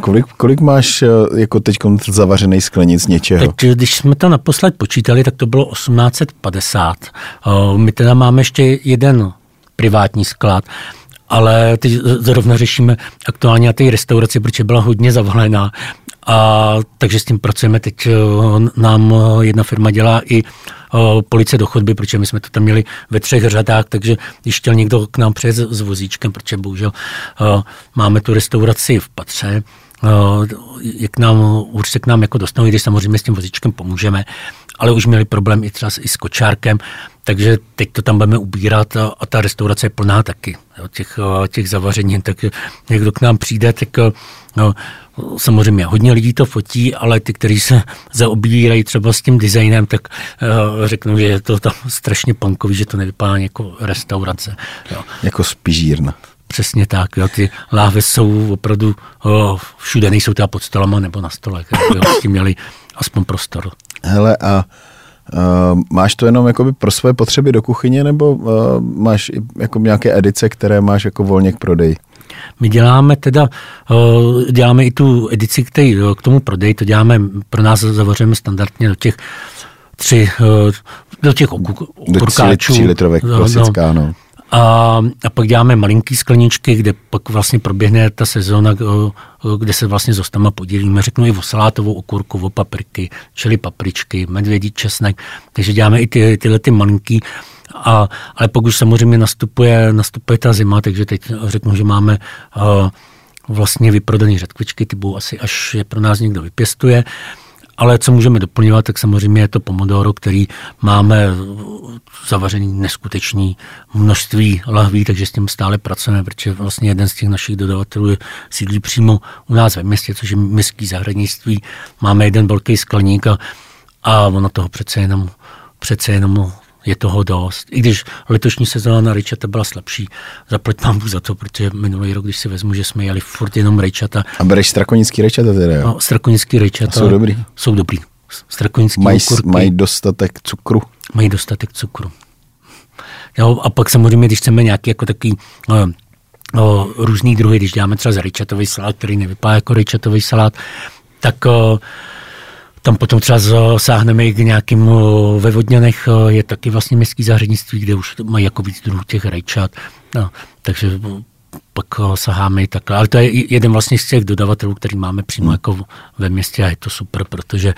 B: Kolik, kolik máš eh, jako teď zavařený sklenic něčeho?
C: Teď, když jsme to naposled počítali, tak to bylo 1850. My teda máme ještě jeden privátní sklad, ale teď zrovna řešíme aktuálně na té restauraci, protože byla hodně zavalená. A takže s tím pracujeme. Teď nám jedna firma dělá i police do chodby, protože my jsme to tam měli ve třech řadách, takže když chtěl někdo k nám přijet s vozíčkem, protože bohužel máme tu restauraci v patře, jak nám, už se k nám jako dostanou, když samozřejmě s tím vozíčkem pomůžeme, ale už měli problém i třeba i s kočárkem, takže teď to tam budeme ubírat a, a ta restaurace je plná taky, jo, těch, těch zavaření, tak někdo k nám přijde, tak no, samozřejmě hodně lidí to fotí, ale ty, kteří se zaobírají třeba s tím designem, tak uh, řeknou, že je to tam strašně punkový, že to nevypadá jako restaurace. Jo.
B: Jako spižírna.
C: Přesně tak, jo, ty láhve jsou opravdu, oh, všude nejsou teda pod stolama nebo na stole, aby tím měli aspoň prostor.
B: Hele a Uh, máš to jenom jakoby pro své potřeby do kuchyně, nebo uh, máš jako nějaké edice, které máš jako volně k prodeji?
C: My děláme teda, uh, děláme i tu edici k, tej, k tomu prodeji, to děláme, pro nás zavařujeme standardně do těch tři, uh, do těch okurkáčů.
B: Do tři litrové, klasická, no. no.
C: A, a pak děláme malinký skleničky, kde pak vlastně proběhne ta sezóna, kde se vlastně s ostama podělíme. Řeknu i o salátovou okurku, o papriky, čili papričky, medvědí česnek. Takže děláme i ty, tyhle ty malinký. A, ale pak už samozřejmě nastupuje, nastupuje ta zima, takže teď řeknu, že máme uh, vlastně vyprodané řetkvičky, ty budou asi až je pro nás někdo vypěstuje. Uh, ale co můžeme doplňovat, tak samozřejmě je to pomodoro, který máme zavařený neskutečný množství lahví, takže s tím stále pracujeme, protože vlastně jeden z těch našich dodavatelů je, sídlí přímo u nás ve městě, což je městský zahradnictví. Máme jeden velký skleník a, a ono toho přece jenom, přece jenom je toho dost. I když letošní sezóna na Rejčata byla slabší, zaplať mám za to, protože minulý rok, když si vezmu, že jsme jeli furt jenom Rejčata.
B: A bereš strakonický Rejčata teda, jo?
C: No, strakonický Rejčata.
B: A jsou dobrý?
C: Jsou dobrý. Strakonický
B: mají, mají dostatek cukru?
C: Mají dostatek cukru. Jo, a pak samozřejmě, když chceme nějaký jako takový no, no, různý druhy, když děláme třeba rejčatový salát, který nevypadá jako rejčatový salát, tak uh, tam potom třeba sáhneme i k nějakým ve Vodňanech, je taky vlastně městský zahradnictví, kde už mají jako víc druhů těch rajčat. No, takže pak saháme i takhle. Ale to je jeden vlastně z těch dodavatelů, který máme přímo jako ve městě a je to super, protože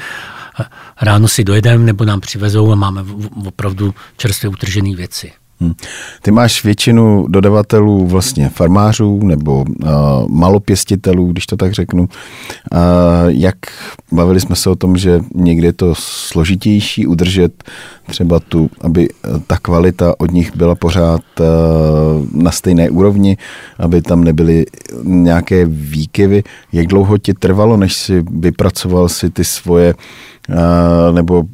C: ráno si dojedeme nebo nám přivezou a máme opravdu čerstvě utržené věci. Hmm.
B: Ty máš většinu dodavatelů vlastně farmářů nebo uh, malopěstitelů, když to tak řeknu. Uh, jak bavili jsme se o tom, že někdy je to složitější udržet třeba tu, aby ta kvalita od nich byla pořád uh, na stejné úrovni, aby tam nebyly nějaké výkyvy. Jak dlouho ti trvalo, než si vypracoval si ty svoje uh, nebo uh,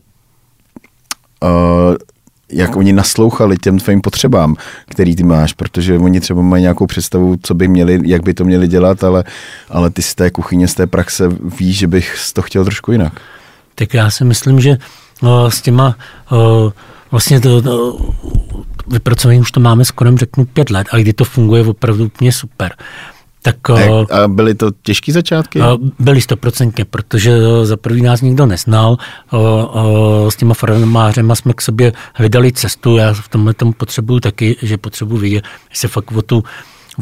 B: jak oni naslouchali těm tvým potřebám, který ty máš, protože oni třeba mají nějakou představu, co by měli, jak by to měli dělat, ale, ale ty z té kuchyně, z té praxe víš, že bych to chtěl trošku jinak.
C: Tak já si myslím, že no, s těma o, vlastně to, to vypracování už to máme skoro řeknu pět let, ale kdy to funguje opravdu úplně super.
B: Tak, a byly to těžké začátky?
C: Byly stoprocentně, protože za prvý nás nikdo neznal. S těma farmářema jsme k sobě hledali cestu. Já v tomhle tomu potřebuju taky, že potřebuji vidět, že se fakt o tu,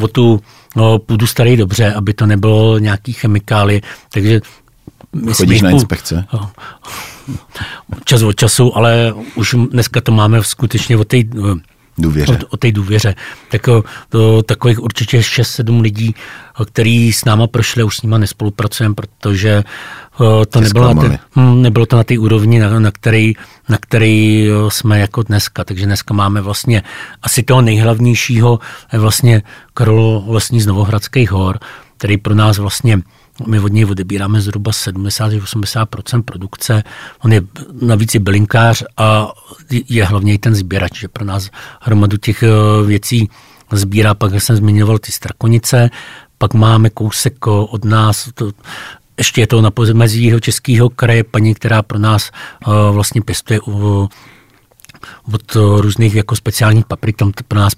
C: o tu no, půdu starý dobře, aby to nebylo nějaký chemikály. Takže
B: Chodíš na inspekce? <laughs>
C: Čas od času, ale už dneska to máme skutečně o té
B: důvěře.
C: O, o té důvěře. Tak to, takových určitě 6-7 lidí, který s náma prošli, už s nima nespolupracujeme, protože to nebylo na, té, hm, nebylo to na té úrovni, na, na, který, na který jsme jako dneska. Takže dneska máme vlastně asi toho nejhlavnějšího je vlastně Karol Lesní z Novohradských hor, který pro nás vlastně my od něj odebíráme zhruba 70-80% produkce. On je navíc je bylinkář a je hlavně i ten sběrač, že pro nás hromadu těch věcí sbírá, pak jsem zmiňoval ty strakonice, pak máme kousek od nás, to, ještě je to na pozemezí jeho českého kraje, paní, která pro nás uh, vlastně pěstuje uh, od různých jako speciálních paprik, tam pro nás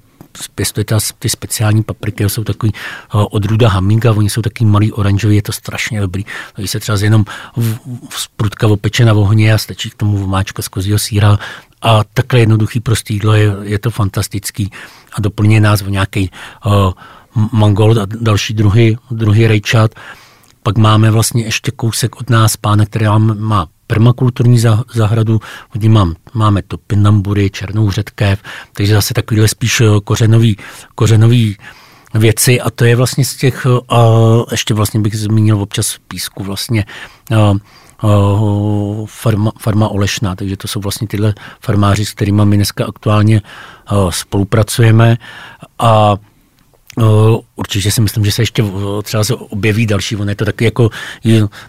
C: pěstuje ta, ty speciální papriky, jsou takový uh, odrůda haminga, oni jsou taky malý oranžový, je to strašně dobrý. Když se třeba jenom v, v sprutka opečená v ohně a stačí k tomu vomáčka z kozího síra a takhle jednoduchý prostý jídlo je, je to fantastický a doplňuje nás o nějaký uh, mangol a další druhy, druhy rejčat. Pak máme vlastně ještě kousek od nás pána, který má permakulturní zahradu, od mám, máme to pinambury, černou řetkev, takže zase takovýhle spíš eh, kořenový, kořenový věci. A to je vlastně z těch, a ještě vlastně bych zmínil občas písku vlastně, a, farma, farma Olešná, takže to jsou vlastně tyhle farmáři, s kterými my dneska aktuálně spolupracujeme. A Určitě si myslím, že se ještě třeba se objeví další, on je to taky jako,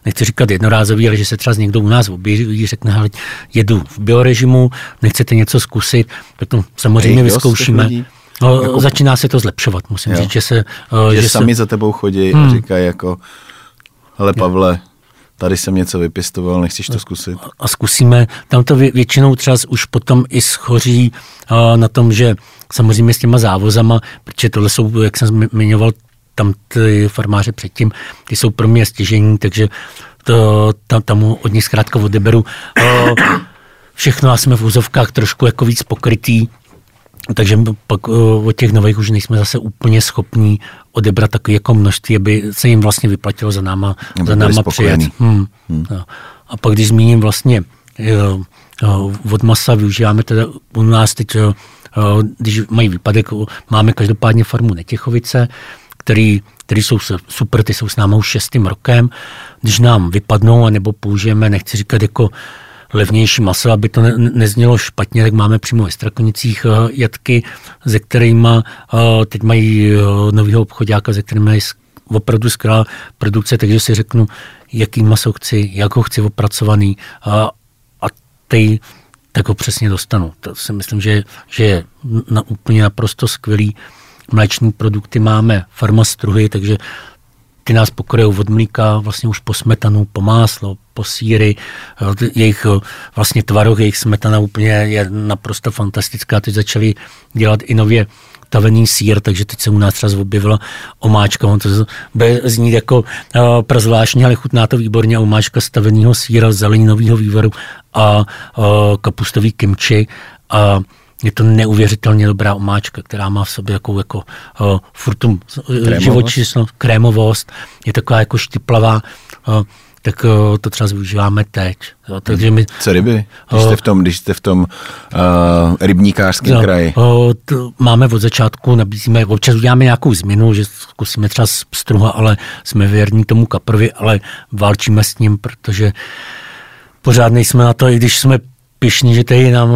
C: nechci říkat jednorázový, ale že se třeba někdo u nás objeví, řekne, hele, jedu v biorežimu, nechcete něco zkusit, tak to samozřejmě vyzkoušíme. No, jako... Začíná se to zlepšovat, musím jo. říct, že se...
B: Že, že sami se... za tebou chodí hmm. a říkají jako, hele Pavle, tady jsem něco vypěstoval, nechceš to zkusit?
C: A zkusíme. Tam to většinou třeba už potom i schoří na tom, že samozřejmě s těma závozama, protože tohle jsou, jak jsem zmiňoval, tam ty farmáře předtím, ty jsou pro mě stěžení, takže to, tam, tam od nich zkrátka odeberu. Všechno a jsme v úzovkách trošku jako víc pokrytý, takže pak od těch nových už nejsme zase úplně schopní odebrat takové jako množství, aby se jim vlastně vyplatilo za náma, za náma přijet. Hmm. Hmm. A pak když zmíním vlastně od masa využíváme teda u nás teď, když mají výpadek, máme každopádně farmu Netěchovice, který, který jsou super, ty jsou s námi už šestým rokem. Když nám vypadnou, anebo použijeme, nechci říkat jako levnější maso, aby to ne, neznělo špatně, tak máme přímo ve Strakonicích uh, jatky, ze kterými uh, teď mají uh, novýho obchodáka, ze kterými mají opravdu skvělá produkce, takže si řeknu, jaký maso chci, jak ho chci opracovaný uh, a tej, tak ho přesně dostanu. To si myslím, že, že je na, úplně naprosto skvělý. Mléční produkty máme farmastruhy, takže ty nás pokryjou od mlíka vlastně už po smetanu, po máslo, po síry, jejich vlastně tvaroh, jejich smetana úplně je naprosto fantastická. Teď začali dělat i nově tavený sír, takže teď se u nás třeba objevila omáčka, on to zní jako uh, prazvláštně, ale chutná to výborně, omáčka staveného síra, zeleninového vývaru a uh, kapustový kimči. A je to neuvěřitelně dobrá omáčka, která má v sobě jako, jako uh, furt tu živočišnou krémovost, je taková jako štiplavá, uh, tak uh, to třeba využíváme teď.
B: Jo, takže my, Co ryby? Když jste v tom, když jste v tom uh, rybníkářském kraji?
C: Uh, to máme od začátku, nabízíme, občas uděláme nějakou změnu, že zkusíme třeba struha, ale jsme věrní tomu kaprovi, ale válčíme s ním, protože pořád nejsme na to, i když jsme pišní, že tady nám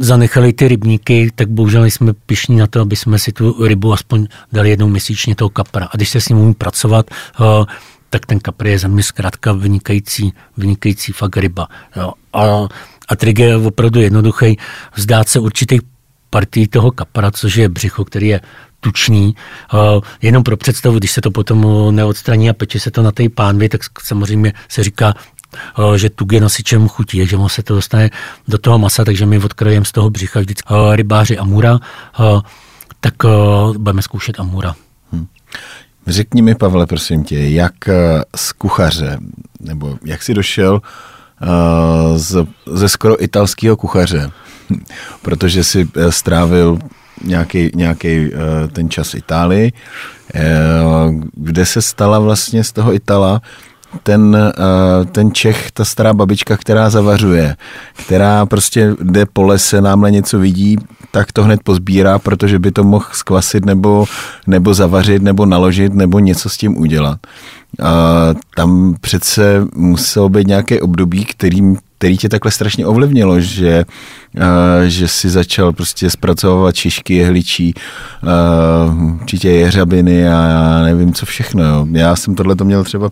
C: zanechali ty rybníky, tak bohužel jsme pišní na to, aby jsme si tu rybu aspoň dali jednou měsíčně toho kapra. A když se s ním umí pracovat, tak ten kapr je za mě zkrátka vynikající, vynikající fakt ryba. A, a trik je opravdu jednoduchý. Vzdát se určitých partí toho kapra, což je břicho, který je tučný. Uh, jenom pro představu, když se to potom neodstraní a peče se to na té pánvi, tak samozřejmě se říká, Eh, že tuk je nosičem chutí, že se to dostane do toho masa, takže my odkrojeme z toho břicha vždycky eh, rybáři amura, tak budeme zkoušet amura.
B: Řekni mi, Pavle, prosím tě, jak z kuchaře, nebo jak jsi došel z, ze skoro italského kuchaře, <laughs> protože si strávil nějaký, nějaký ten čas v Itálii, kde se stala vlastně z toho Itala ten, uh, ten Čech, ta stará babička, která zavařuje, která prostě jde po lese, námhle něco vidí, tak to hned pozbírá, protože by to mohl skvasit nebo, nebo zavařit, nebo naložit, nebo něco s tím udělat. A tam přece muselo být nějaké období, kterým který tě takhle strašně ovlivnilo, že, uh, že si začal prostě zpracovávat šišky, jehličí, uh, určitě jeřabiny a já nevím co všechno. Jo. Já jsem tohle to měl třeba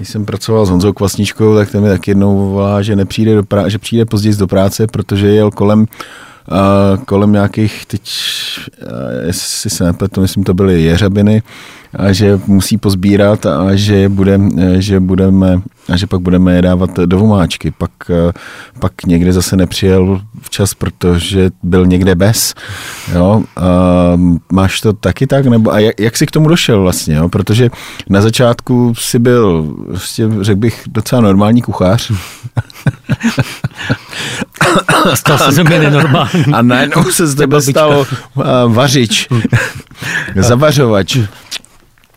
B: když jsem pracoval s Honzou Kvasničkou, tak ten mi tak jednou volá, že nepřijde do prá- že přijde později do práce, protože jel kolem uh, kolem nějakých, teď, uh, jestli se nepletu, myslím, to byly jeřabiny, a že musí pozbírat a že, bude, že budeme a že pak budeme je dávat do vomáčky. Pak, pak někde zase nepřijel včas, protože byl někde bez. Jo? A máš to taky tak? Nebo, a jak, jak jsi k tomu došel vlastně? Jo? Protože na začátku si byl, vlastně, řekl bych, docela normální kuchař. <laughs>
C: Stal se ze mě nenormální.
B: A najednou se z tebe stal vařič, <laughs> zavařovač.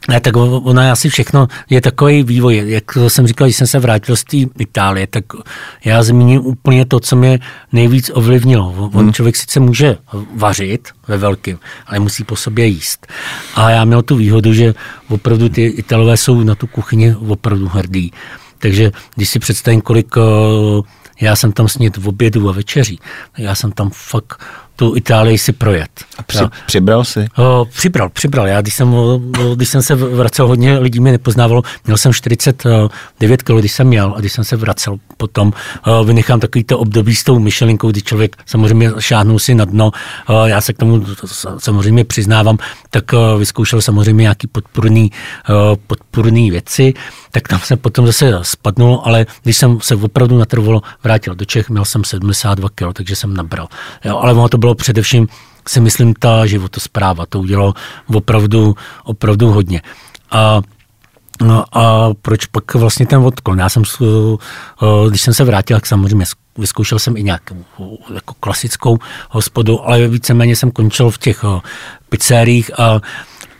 C: Ne, tak ono asi všechno je takový vývoj. Jak jsem říkal, když jsem se vrátil z té Itálie, tak já zmíním úplně to, co mě nejvíc ovlivnilo. On hmm. člověk sice může vařit ve velkém, ale musí po sobě jíst. A já měl tu výhodu, že opravdu ty Italové jsou na tu kuchyni opravdu hrdí. Takže když si představím, kolik eh, já jsem tam snět v obědu a večeří, já jsem tam fakt tu Itálii si projet.
B: A při, přibral si?
C: O, přibral, přibral. Já když jsem, když jsem se vracel, hodně lidí mě nepoznávalo, měl jsem 49 kg, když jsem měl a když jsem se vracel potom, o, vynechám takový to období s tou myšelinkou, kdy člověk samozřejmě šáhnul si na dno, o, já se k tomu samozřejmě přiznávám, tak o, vyzkoušel samozřejmě nějaký podpůrný, o, podpůrný věci, tak tam jsem potom zase spadnul, ale když jsem se opravdu natrvalo vrátil do Čech, měl jsem 72 kg, takže jsem nabral. Jo, ale ono to bylo především, si myslím, ta životospráva. To udělalo opravdu, opravdu hodně. A No a proč pak vlastně ten odklon? Já jsem, když jsem se vrátil, tak samozřejmě vyzkoušel jsem i nějakou jako klasickou hospodu, ale víceméně jsem končil v těch pizzeriích a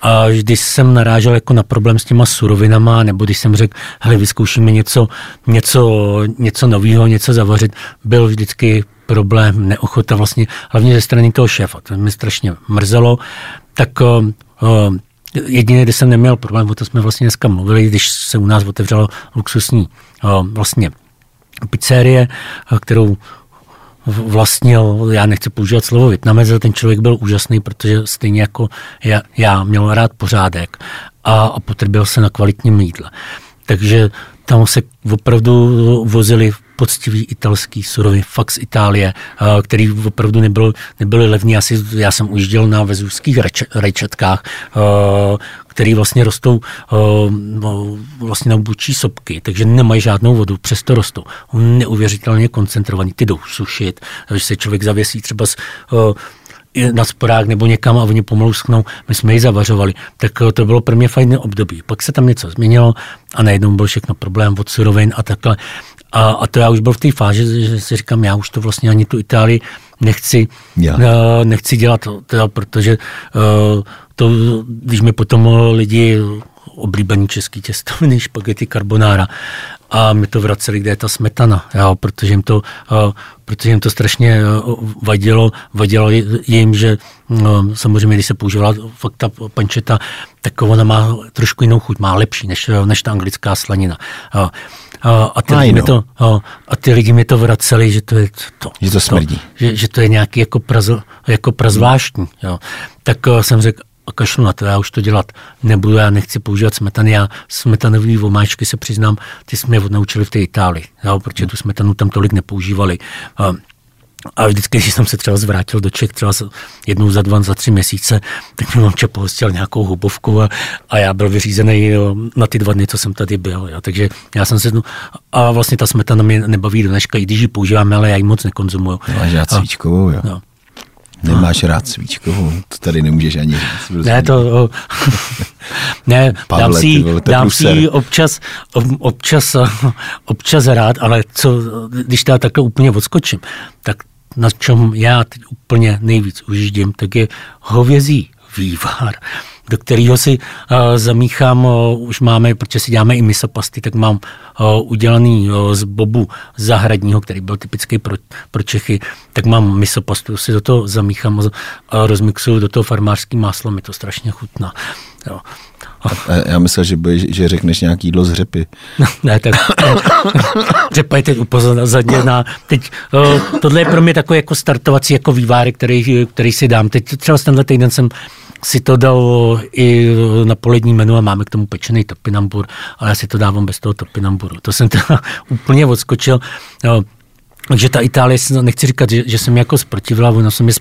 C: a když jsem narážel jako na problém s těma surovinama, nebo když jsem řekl, hele, vyzkoušíme něco, něco, něco nového, něco zavařit, byl vždycky problém, neochota vlastně, hlavně ze strany toho šéfa. To mi strašně mrzelo. Tak uh, jediné, kde jsem neměl problém, o to jsme vlastně dneska mluvili, když se u nás otevřelo luxusní uh, vlastně pizzerie, kterou vlastnil, já nechci používat slovo Větnamec, ale ten člověk byl úžasný, protože stejně jako já, já měl rád pořádek a, a potrbil se na kvalitním jídle. Takže tam se opravdu vozili poctivý italský surový z Itálie, který opravdu nebyl, nebyly levný. Já, si, já jsem ujížděl na vezůvských rajčatkách, který vlastně rostou no, vlastně na bučí sopky, takže nemají žádnou vodu, přesto rostou. Neuvěřitelně koncentrovaný, ty jdou sušit, takže se člověk zavěsí třeba s na sporák nebo někam a oni pomalu schnou. My jsme ji zavařovali. Tak to bylo pro mě fajné období. Pak se tam něco změnilo a najednou byl všechno problém od surovin a takhle. A, a to já už byl v té fázi, že si říkám, já už to vlastně ani tu Itálii nechci, dělat. Uh, nechci dělat, teda, protože uh, to, když mi potom lidi oblíbený český těstoviny, <laughs> špagety carbonara a mi to vraceli, kde je ta smetana, jo, protože, jim to, uh, protože jim to strašně vadilo, vadilo jim, že uh, samozřejmě, když se používala fakt ta pančeta, tak ona má trošku jinou chuť, má lepší než, než ta anglická slanina. Uh, a ty, lidi mi to, a ty lidi mi to vraceli, že to je to.
B: Že to smrdí.
C: To, že, že to je nějaký jako, praz, jako prazvláštní. Jo. Tak jsem řekl, a kašlu na to, já už to dělat nebudu, já nechci používat smetany, já smetanový vomáčky se přiznám, ty jsme je naučili v té Itálii, jo, protože tu smetanu tam tolik nepoužívali. Uh, a vždycky, když jsem se třeba zvrátil do Čech, třeba jednou za dva, za tři měsíce, tak mi mamče pohostil nějakou hubovku a, a já byl vyřízený jo, na ty dva dny, co jsem tady byl. Jo. Takže já jsem se, no, a vlastně ta smetana mě nebaví do dneška, i když ji používáme, ale já ji moc nekonzumuju.
B: Máš rád svíčkovou, jo. No. Nemáš rád svíčkovou, to tady nemůžeš ani říct.
C: Prostě. Ne, to... <laughs> ne, Pavle, dám si, dám si občas, občas, <laughs> občas rád, ale co, když já takhle úplně odskočím, tak na čem já teď úplně nejvíc ujíždím, tak je hovězí vývar. Do kterého si uh, zamíchám, uh, už máme, protože si děláme i misopasty, tak mám uh, udělaný uh, z bobu zahradního, který byl typický pro, pro Čechy, tak mám misopastu, si do toho zamíchám a rozmixuju do toho farmářský máslo, mi to strašně chutná. Jo.
B: A já myslel, že, bojíš, že řekneš nějaký jídlo z řepy.
C: No, ne, tak řepa je teď upozaděná. Teď, o, tohle je pro mě takový jako startovací jako vývárek, který, který si dám. Teď třeba tenhle týden jsem si to dal i na polední menu a máme k tomu pečený topinambur, ale já si to dávám bez toho topinamburu. To jsem teda <laughs> úplně odskočil. Takže ta Itálie, nechci říkat, že, že jsem jako zprotivila, ono jsem je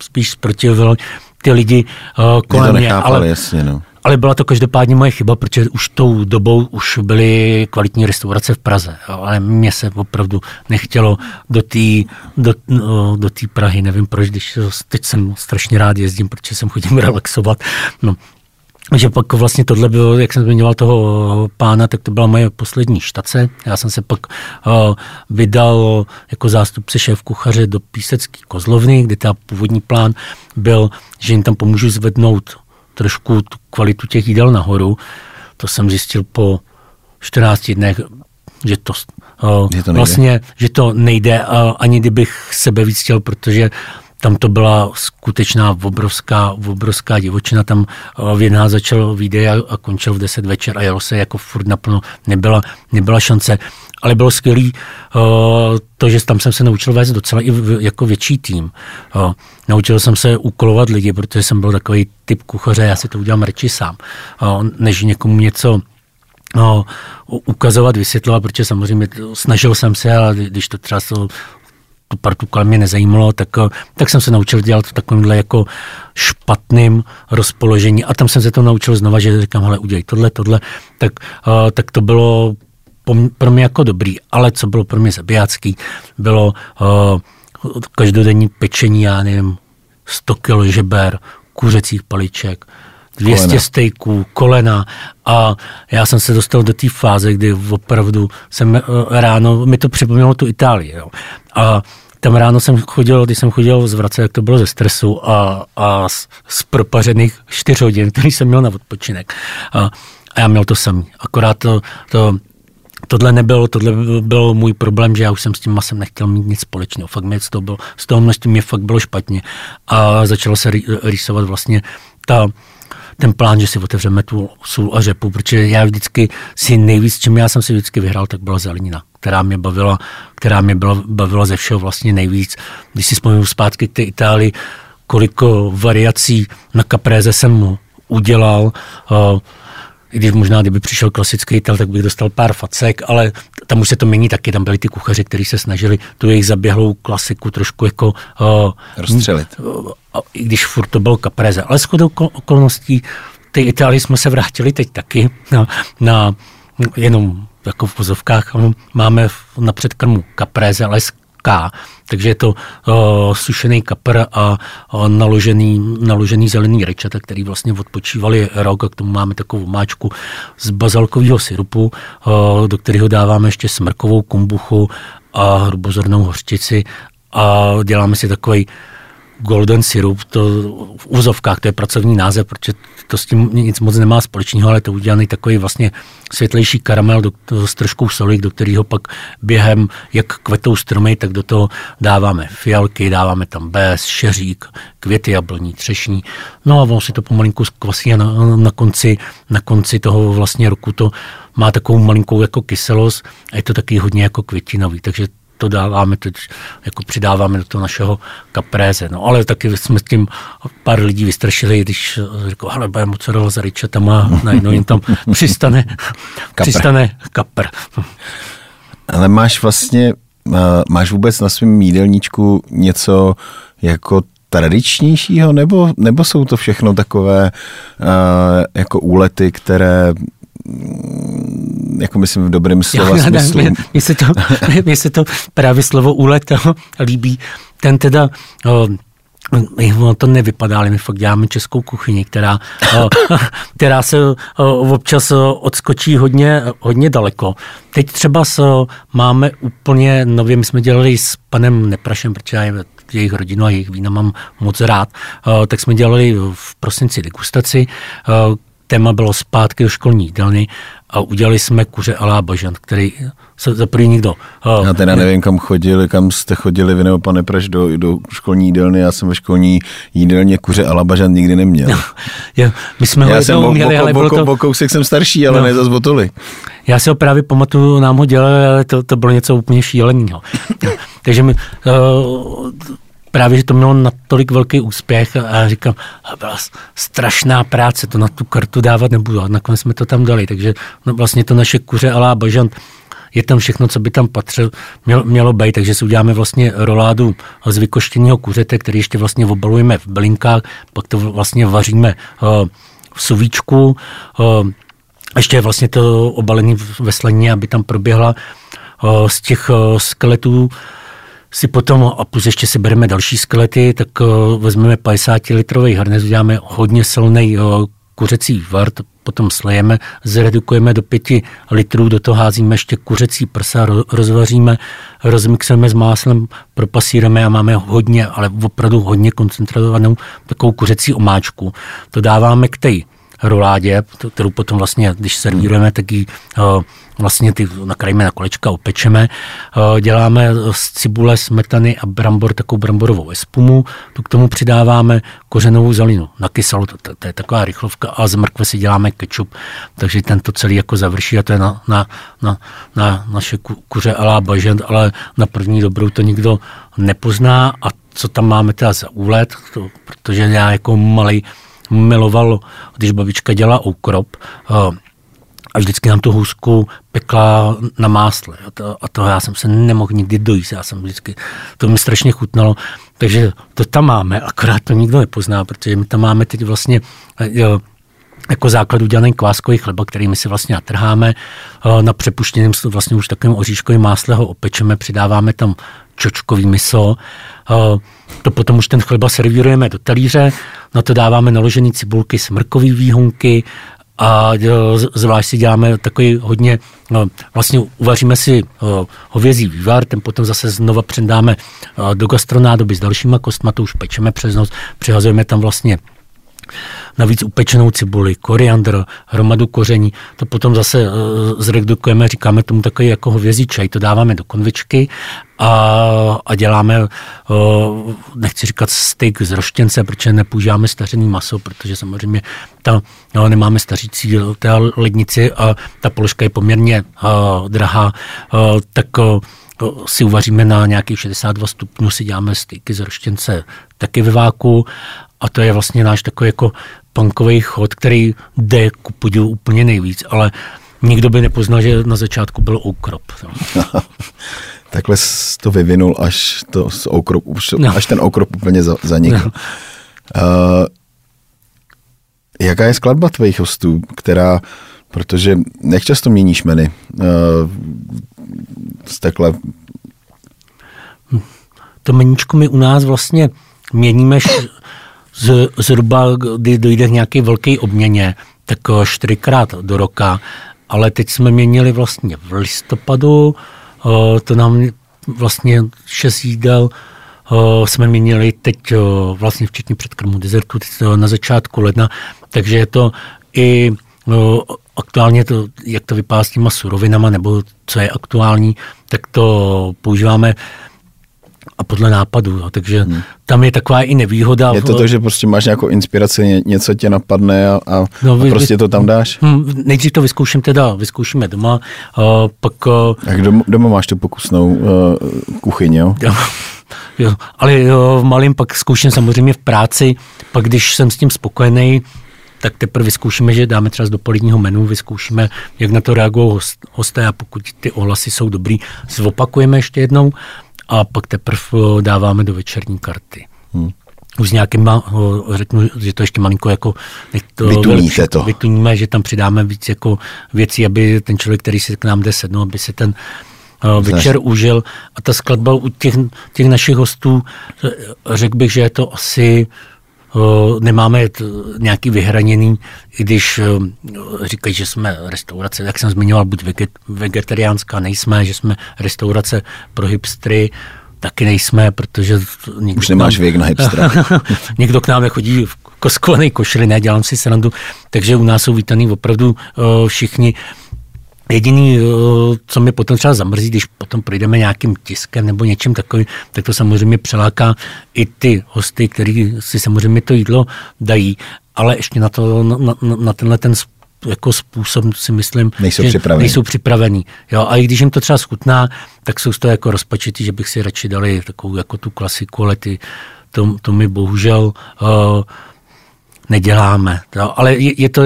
C: spíš zprotivil ty lidi uh, kolem mě. Ale,
B: jasně, no.
C: Ale byla to každopádně moje chyba, protože už tou dobou už byly kvalitní restaurace v Praze. Ale mě se opravdu nechtělo do té do, no, do tý Prahy, nevím proč, když teď jsem strašně rád jezdím, protože jsem chodím <laughs> relaxovat. No, že pak vlastně tohle bylo, jak jsem zmiňoval toho pána, tak to byla moje poslední štace. Já jsem se pak uh, vydal jako zástupce šéf kuchaře do Písecký kozlovny, kde ta původní plán byl, že jim tam pomůžu zvednout trošku tu kvalitu těch jídel nahoru. To jsem zjistil po 14 dnech, že to, uh, že to vlastně, že to nejde, uh, ani kdybych sebe víc chtěl, protože tam to byla skutečná obrovská, obrovská divočina. Tam v 11 začal výdej a, a končil v 10 večer a jelo se jako furt naplno. Nebyla, nebyla šance. Ale bylo skvělý uh, to, že tam jsem se naučil vést docela i v, jako větší tým. Uh, naučil jsem se úkolovat lidi, protože jsem byl takový typ kuchaře, já si to udělám radši sám, uh, než někomu něco no, ukazovat, vysvětlovat, protože samozřejmě snažil jsem se, ale když to třeba to tu partu kolem mě nezajímalo, tak, tak jsem se naučil dělat v takovémhle jako špatným rozpoložení a tam jsem se to naučil znova, že říkám, hele, udělej tohle, tohle, tak, uh, tak to bylo pro mě jako dobrý, ale co bylo pro mě zabijácký, bylo uh, každodenní pečení, já nevím, 100 kg žeber, kuřecích paliček, 200 kolena. stejků, kolena a já jsem se dostal do té fáze, kdy opravdu jsem uh, ráno, mi to připomnělo tu Itálii, jo. A tam ráno jsem chodil, když jsem chodil z vrace, jak to bylo ze stresu a, a z, z propařených čtyř hodin, který jsem měl na odpočinek. A, a já měl to samý. Akorát to, to Tohle nebylo, tohle byl můj problém, že já už jsem s tím masem nechtěl mít nic společného. Fakt mě toho, bylo, z toho množství mě fakt bylo špatně. A začalo se rýsovat vlastně ta, ten plán, že si otevřeme tu sůl a řepu, protože já vždycky si nejvíc, čím já jsem si vždycky vyhrál, tak byla zelenina, která mě bavila, která mě byla, bavila ze všeho vlastně nejvíc. Když si vzpomínám zpátky k té Itálii, koliko variací na kapréze jsem udělal, uh, i když možná, kdyby přišel klasický Ital, tak bych dostal pár facek, ale tam už se to mění taky, tam byli ty kuchaři, kteří se snažili tu jejich zaběhlou klasiku trošku jako...
B: Uh, Rozstřelit. Uh,
C: I když furt to byl kapreze. Ale shodou okolností té Itálii jsme se vrátili teď taky na, na jenom jako v vozovkách máme na předkrmu kapreze, ale K, takže je to uh, sušený kapr a uh, naložený, naložený zelený rečata, který vlastně odpočívali rok. A k tomu máme takovou máčku z bazalkového syrupu, uh, do kterého dáváme ještě smrkovou kumbuchu a hrubozornou hořčici. A děláme si takový golden syrup, to v úzovkách, to je pracovní název, protože to s tím nic moc nemá společného, ale to udělaný takový vlastně světlejší karamel do, to, s troškou soli, do kterého pak během, jak kvetou stromy, tak do toho dáváme fialky, dáváme tam bez, šeřík, květy jablní, třešní. No a ono si to pomalinku zkvasí a na, na, konci, na konci toho vlastně roku to má takovou malinkou jako kyselost a je to taky hodně jako květinový, takže to dáváme teď, jako přidáváme do toho našeho kapréze. No ale taky jsme s tím pár lidí vystrašili, když řekl, ale bude mozzarella za ričetama a <laughs> najednou jim tam přistane, kapr. přistane kapr.
B: Ale máš vlastně, máš vůbec na svém jídelníčku něco jako tradičnějšího, nebo, nebo jsou to všechno takové uh, jako úlety, které jako myslím v dobrém slova já, smyslu.
C: Mně se, to, <laughs> mně se to právě slovo úlet <laughs> líbí. Ten teda o, my to nevypadá, ale my fakt děláme českou kuchyni, která, <laughs> která se občas odskočí hodně, hodně daleko. Teď třeba máme úplně nově, my jsme dělali s panem Neprašem, protože já jejich rodinu a jejich vína mám moc rád, tak jsme dělali v prosinci degustaci, téma bylo zpátky do školní jídelny a udělali jsme kuře alá bažant, který se za první nikdo.
B: Já teda nevím, kam chodili, kam jste chodili vy nebo pane Praž do, do školní jídelny, já jsem ve školní jídelně kuře alá bažant nikdy neměl. No,
C: já, my jsme
B: já jsem měli, boko, ale boko, to... bokousek jsem starší, ale no. ne zase botoli.
C: Já si ho právě pamatuju, nám ho dělali, ale to, to bylo něco úplně šíleného. <laughs> Takže my, uh, právě, že to mělo natolik velký úspěch a říkám, byla strašná práce, to na tu kartu dávat nebudu. A nakonec jsme to tam dali, takže no vlastně to naše kuře alá bažant je tam všechno, co by tam patřilo, mělo, mělo být, takže si uděláme vlastně roládu z vykoštěného kuřete, který ještě vlastně obalujeme v bylinkách, pak to vlastně vaříme uh, v suvíčku, uh, ještě vlastně to obalení ve sleně, aby tam proběhla uh, z těch uh, skeletů si potom, a plus ještě si bereme další skelety, tak uh, vezmeme 50 litrový hrnec, uděláme hodně silný uh, kuřecí vart, potom slejeme, zredukujeme do 5 litrů, do toho házíme ještě kuřecí prsa, rozvaříme, rozmixujeme s máslem, propasírujeme a máme hodně, ale opravdu hodně koncentrovanou takovou kuřecí omáčku. To dáváme k té roládě, kterou potom vlastně, když servírujeme, tak ji uh, vlastně ty nakrajíme na kolečka, opečeme. Uh, děláme z cibule, smetany a brambor takovou bramborovou espumu, tu k tomu přidáváme kořenovou zelinu na kyselu, to, to, to je taková rychlovka a z mrkve si děláme kečup, takže tento celý jako završí a to je na, na, na, na naše kuře alá bažent, ale na první dobrou to nikdo nepozná. A co tam máme teda za úlet, to, protože já jako malý miloval, když babička dělala ukrop, eh, a vždycky nám tu hůzku pekla na másle. A to, a to já jsem se nemohl nikdy dojíst. Já jsem vždycky, to mi strašně chutnalo. Takže to tam máme, akorát to nikdo nepozná, protože my tam máme teď vlastně eh, jo, jako základ udělaný kváskový chleba, který my si vlastně natrháme. Eh, na přepuštěném vlastně už takovým oříškovým másle ho opečeme, přidáváme tam čočkový miso. Eh, to potom už ten chleba servírujeme do talíře, na to dáváme naložený cibulky, smrkový výhonky, a eh, zvlášť si děláme takový hodně, no, vlastně uvaříme si hovězí vývar, ten potom zase znova předáme do gastronádoby s dalšíma kostma, to už pečeme přes noc, přihazujeme tam vlastně navíc upečenou cibuli, koriandr, hromadu koření. To potom zase uh, zredukujeme, říkáme tomu takový jako hovězí čaj, to dáváme do konvičky a, a děláme, uh, nechci říkat steak z roštěnce, protože nepoužíváme stařený maso, protože samozřejmě ta, no, nemáme stařící té lednici a ta položka je poměrně uh, drahá, uh, tak si uvaříme na nějakých 62 stupňů, si děláme stejky z roštěnce taky ve váku a to je vlastně náš takový jako punkový chod, který jde ku podivu úplně nejvíc, ale nikdo by nepoznal, že na začátku byl okrop. <laughs>
B: Takhle to vyvinul, až, to z okrop, no. až ten okrop úplně zanikl. No. Uh, jaká je skladba tvých hostů, která, protože jak často měníš meny uh, z takhle?
C: To meníčko my u nás vlastně měníme z, zhruba, kdy dojde k nějaké velké obměně, tak eh, čtyřikrát do roka, ale teď jsme měnili vlastně v listopadu, eh, to nám vlastně šest jídel eh, jsme měnili teď vlastně včetně předkrmu dezertu na začátku ledna, takže je to i aktuálně to, jak to vypadá s těma surovinama, nebo co je aktuální, tak to používáme podle nápadu. Jo. Takže hmm. tam je taková i nevýhoda.
B: Je to to, že prostě máš nějakou inspiraci, něco tě napadne a, a, no, a prostě vy, to tam dáš?
C: Hmm, nejdřív to vyzkouším teda, vyzkoušíme doma, uh, pak... Uh,
B: Jak doma, doma máš tu pokusnou uh, kuchyň, jo?
C: jo? <laughs> Jo, ale jo, v malém pak zkouším samozřejmě v práci, pak když jsem s tím spokojený, tak teprve vyzkoušíme, že dáme třeba z dopoledního menu, vyzkoušíme, jak na to reagují host, hosté a pokud ty ohlasy jsou dobrý, zopakujeme ještě jednou a pak teprve eh, dáváme do večerní karty. Hmm. Už s nějakým, řeknu, že to ještě malinko jako...
B: To Vytuníte to.
C: Vytuníme, že tam přidáme víc jako věcí, aby ten člověk, který si k nám jde sednout, aby se ten večer užil a ta skladba u těch, těch našich hostů, řekl bych, že je to asi nemáme nějaký vyhraněný, i když říkají, že jsme restaurace, jak jsem zmiňoval, buď vegetariánská nejsme, že jsme restaurace pro hipstry, taky nejsme, protože...
B: Už nemáš nám, věk na hipstra. <laughs>
C: někdo k nám chodí v koskovaný košili, ne, dělám si srandu, takže u nás jsou vítaný opravdu uh, všichni. Jediný, uh, co mi potom třeba zamrzí, když potom projdeme nějakým tiskem nebo něčím takovým, tak to samozřejmě přeláká i ty hosty, kteří si samozřejmě to jídlo dají, ale ještě na, to, na, na, na tenhle ten jako způsob si myslím,
B: nejsou
C: že
B: připravený.
C: nejsou připravený. Jo, a i když jim to třeba schutná, tak jsou z toho jako rozpačitý, že bych si radši dali takovou jako tu klasiku, ale ty, to, to mi bohužel uh, neděláme. Jo. Ale je, je to,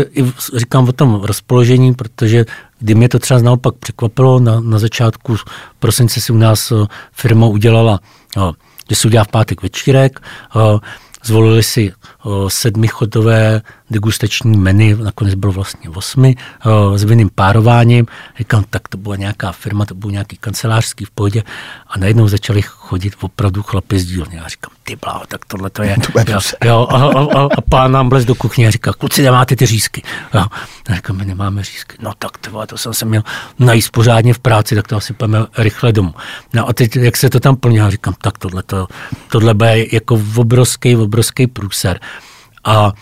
C: říkám o tom rozpoložení, protože kdy mě to třeba naopak překvapilo, na, na začátku prosince si u nás uh, firma udělala, jo, že se udělá v pátek večírek, uh, zvolili si sedmichodové degustační menu, nakonec bylo vlastně osmi, s vinným párováním. Říkám, tak to byla nějaká firma, to byl nějaký kancelářský v pohodě a najednou začali chodit opravdu chlapi z dílny. Já říkám, ty bláho, tak tohle to je. <laughs>
B: To
C: jo, jo, a, a, a, pán nám blez do kuchyně a říká, kluci, nemáte ty řízky. Jo. A říkám, my nemáme řízky. No tak to, to jsem se měl najíst pořádně v práci, tak to asi půjdeme rychle domů. No a teď, jak se to tam plní, já říkám, tak tohle, to, tohle bude jako obrovský, obrovský průser. A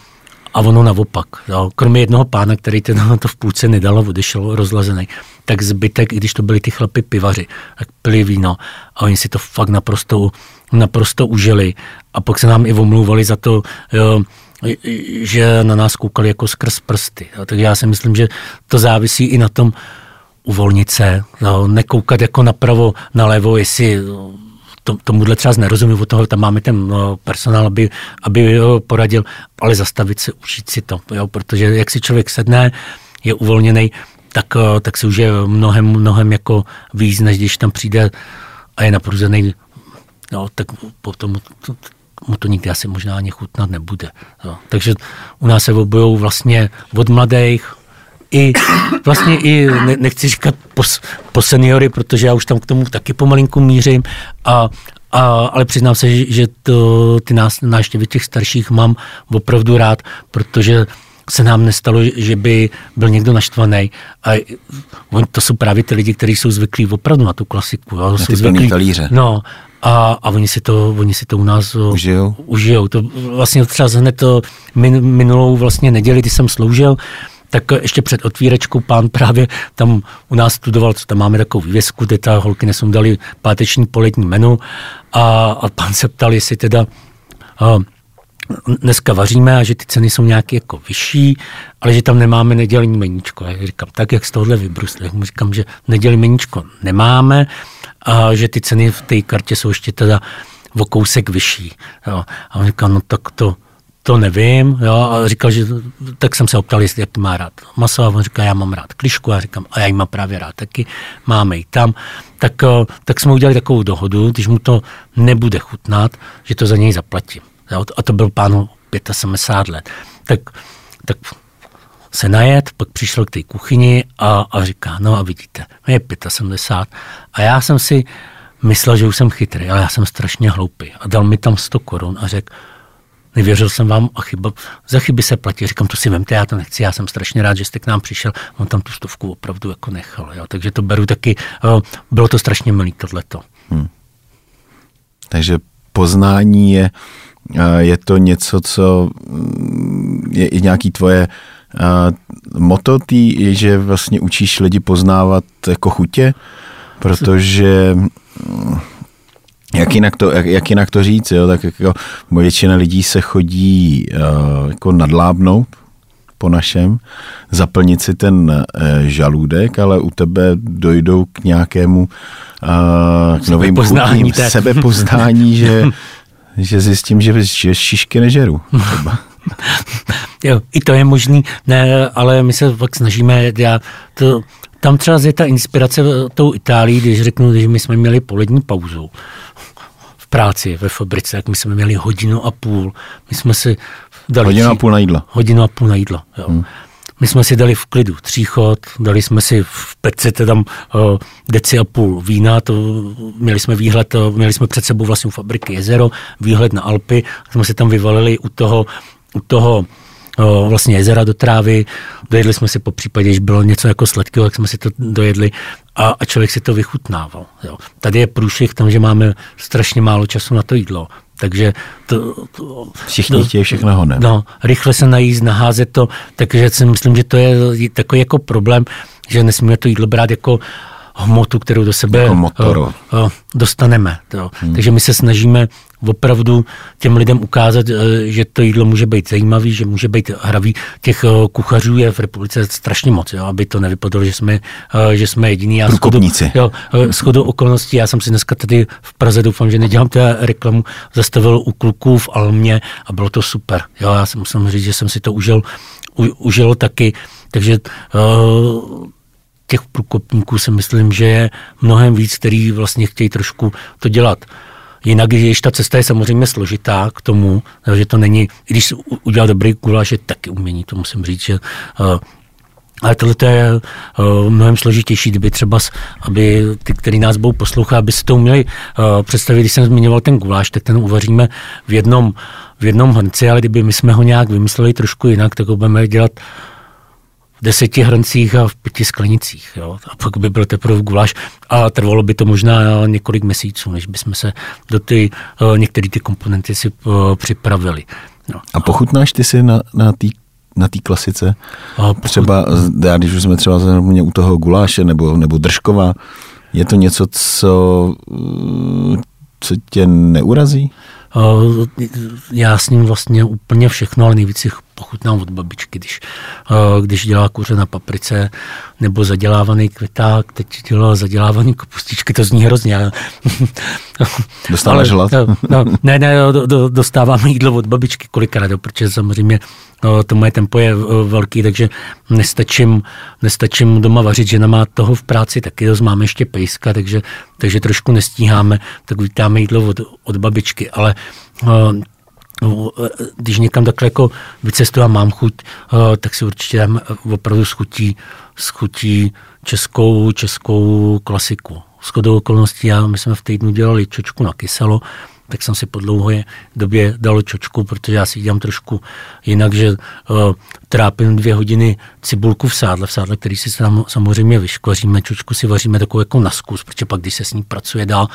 C: a ono naopak. Jo. Kromě jednoho pána, který ten <laughs> to v půlce nedal a odešel rozlazený, tak zbytek, i když to byli ty chlapy pivaři, tak pili víno a oni si to fakt naprosto, naprosto užili. A pak se nám i omlouvali za to, jo, že na nás koukali jako skrz prsty. Jo. Tak já si myslím, že to závisí i na tom uvolnit se, jo, nekoukat jako napravo, nalevo, jestli to, tomuhle třeba nerozumím, od toho tam máme ten no, personál, aby, aby jo, poradil, ale zastavit se, učit si to, jo, protože jak si člověk sedne, je uvolněný, tak, eh, tak se už je mnohem, mnohem jako víc, než když tam přijde a je napruzený, no, tak potom to, mu to nikdy asi možná ani chutnat nebude. Jo. Takže u nás se obujou vlastně od mladých, i vlastně i, ne, nechci říkat po, po seniory, protože já už tam k tomu taky pomalinku mířím, a, a, ale přiznám se, že, že to, ty nás, náštěvy těch starších mám opravdu rád, protože se nám nestalo, že by byl někdo naštvaný. A to jsou právě ty lidi, kteří jsou zvyklí opravdu na tu klasiku. Jo.
B: Na
C: jsou
B: ty zvyklí, talíře.
C: No, a, a oni, si to, oni si to u nás
B: užijou.
C: užijou. To vlastně třeba hned to min, minulou vlastně neděli, kdy jsem sloužil, tak ještě před otvírečkou pán právě tam u nás studoval, co tam máme takovou vývězku, kde ta holky nesundali páteční polední menu a, a pán se ptal, jestli teda a, dneska vaříme a že ty ceny jsou nějaké jako vyšší, ale že tam nemáme nedělní meníčko. Já říkám, tak jak z tohohle vybrusli. Mu říkám, že nedělní meníčko nemáme a že ty ceny v té kartě jsou ještě teda o kousek vyšší. Jo. A on říká, no tak to, to nevím, jo, a říkal, že tak jsem se optal, jestli jak má rád maso, a on říká, já mám rád klišku, a říkám, a já ji mám právě rád taky, máme ji tam, tak, eh, tak jsme udělali takovou dohodu, když mu to nebude chutnat, že to za něj zaplatím. Jo, a to byl pánu 75 let. Tak, tak se najet, pak přišel k té kuchyni a, a říká, no a vidíte, je 75 a já jsem si myslel, že už jsem chytrý, ale já jsem strašně hloupý a dal mi tam 100 korun a řekl, nevěřil jsem vám a chyba, za chyby se platí. Říkám, to si vemte, já to nechci, já jsem strašně rád, že jste k nám přišel. On tam tu stovku opravdu jako nechal. Jo. Takže to beru taky, bylo to strašně milý tohleto. Hmm.
B: Takže poznání je, je to něco, co mm, je i nějaký tvoje moto tý, je, že vlastně učíš lidi poznávat jako chutě, protože mm, jak jinak to, jak, jak jinak to říct, jo? tak jako většina lidí se chodí uh, jako nadlábnout po našem, zaplnit si ten uh, žaludek, ale u tebe dojdou k nějakému uh, k novým chutím, sebepoznání, <laughs> že, že zjistím, že, že šišky nežeru. <laughs>
C: jo, i to je možný, ne, ale my se fakt snažíme, já to, tam třeba je ta inspirace tou Itálií, když řeknu, že my jsme měli polední pauzu práci ve fabrice, jak my jsme měli hodinu a půl. My jsme si
B: dali... Hodinu a půl na jídlo.
C: Hodinu a půl na jídlo, jo. Hmm. my jsme si dali v klidu tříchod, dali jsme si v peci tam uh, deci a půl vína, to, měli jsme výhled, uh, měli jsme před sebou vlastně u fabriky jezero, výhled na Alpy, jsme si tam vyvalili u toho, u toho vlastně jezera do trávy, dojedli jsme si po případě, když bylo něco jako sladkého, jak jsme si to dojedli a, a člověk si to vychutnával. Jo. Tady je průšvih tam, že máme strašně málo času na to jídlo. Takže to,
B: to, Všichni chtějí všechno honem.
C: No, rychle se najíst, naházet to, takže si myslím, že to je takový jako problém, že nesmíme to jídlo brát jako hmotu, kterou do sebe
B: jako motoru.
C: Dostaneme. Hmm. Takže my se snažíme opravdu těm lidem ukázat, eh, že to jídlo může být zajímavý, že může být hravý. Těch eh, kuchařů je v republice strašně moc, jo, aby to nevypadalo, že jsme, eh, že jsme jediní.
B: Já schodu,
C: jo, schodu okolností, já jsem si dneska tady v Praze, doufám, že nedělám té reklamu, zastavil u kluků v Almě a bylo to super. Jo, já jsem musím říct, že jsem si to užil, u, užil taky, takže uh, těch průkopníků si myslím, že je mnohem víc, který vlastně chtějí trošku to dělat Jinak, když ta cesta je samozřejmě složitá k tomu, že to není, když udělal dobrý guláš, je taky umění, to musím říct, že uh, ale tohle je uh, mnohem složitější, kdyby třeba, aby ty, který nás budou poslouchat, aby si to uměli uh, představit, když jsem zmiňoval ten guláš, tak ten uvaříme v jednom, v jednom hrnci, ale kdyby my jsme ho nějak vymysleli trošku jinak, tak ho budeme dělat v deseti hrncích a v pěti sklenicích. Jo. A pak by byl teprve guláš a trvalo by to možná několik měsíců, než bychom se do ty, eh, některé ty komponenty si eh, připravili.
B: No. A pochutnáš ty si na, na té na té klasice? A pochut... Třeba, já, když už jsme třeba zrovna u toho guláše nebo, nebo držkova, je to něco, co, co tě neurazí?
C: Eh, já s ním vlastně úplně všechno, ale nejvíc pochutnám od babičky, když, eh, když dělá kuře na paprice nebo zadělávaný květák, teď dělá zadělávaný kapustičky, to zní hrozně. <laughs>
B: Dostáváš hlad?
C: No, no, ne, ne, do, do, dostávám jídlo od babičky kolikrát, protože samozřejmě no, to moje tempo je eh, velký, takže nestačím, nestačím doma vařit, žena má toho v práci taky dost, máme ještě pejska, takže, takže trošku nestíháme, tak vítáme jídlo od, od babičky, ale uh, No, když někam takhle jako vycestuju a mám chuť, eh, tak si určitě dám opravdu schutí, schutí českou, českou klasiku. S chodou okolností, já, my jsme v týdnu dělali čočku na kyselo, tak jsem si po dlouhé době dal čočku, protože já si dělám trošku jinak, že uh, trápím dvě hodiny cibulku v sádle, v sádle, který si sam, samozřejmě vyškvaříme, čočku si vaříme takovou jako na zkus, protože pak, když se s ní pracuje dál,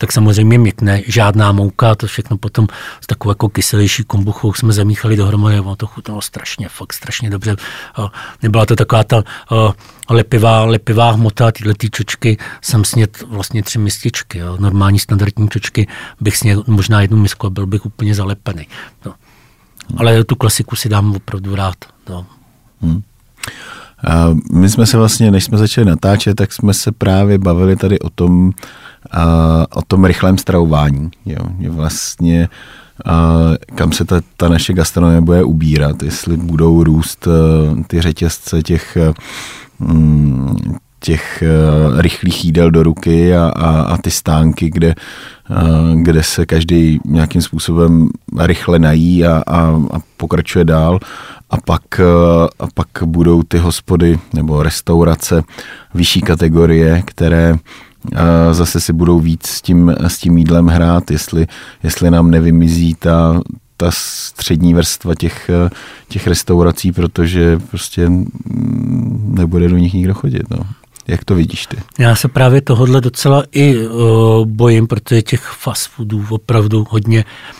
C: tak samozřejmě měkne, žádná mouka, to všechno potom s takovou jako kyselější kombuchou jsme zamíchali dohromady, ono to chutnalo strašně, fakt strašně dobře. Nebyla to taková ta lepivá, lepivá hmota, tyhle ty čočky jsem snět vlastně tři mističky, jo. normální standardní čočky bych sněl možná jednu misku a byl bych úplně zalepený. No. Ale tu klasiku si dám opravdu rád. No. Hmm.
B: A my jsme se vlastně, než jsme začali natáčet, tak jsme se právě bavili tady o tom, o tom rychlém stravování. Jo. Je vlastně a kam se ta, ta naše gastronomie bude ubírat, jestli budou růst uh, ty řetězce těch, um, těch rychlých jídel do ruky a, a, a ty stánky, kde, kde se každý nějakým způsobem rychle nají a, a, a pokračuje dál, a pak, eh, a pak budou ty hospody nebo restaurace vyšší kategorie, které eh, zase si budou víc s tím, s tím jídlem hrát, jestli, jestli nám nevymizí ta, ta střední vrstva těch, těch restaurací, protože prostě nebude do nich nikdo chodit. No. Jak to vidíš ty?
C: Já se právě tohohle docela i uh, bojím, protože těch fast foodů opravdu hodně uh,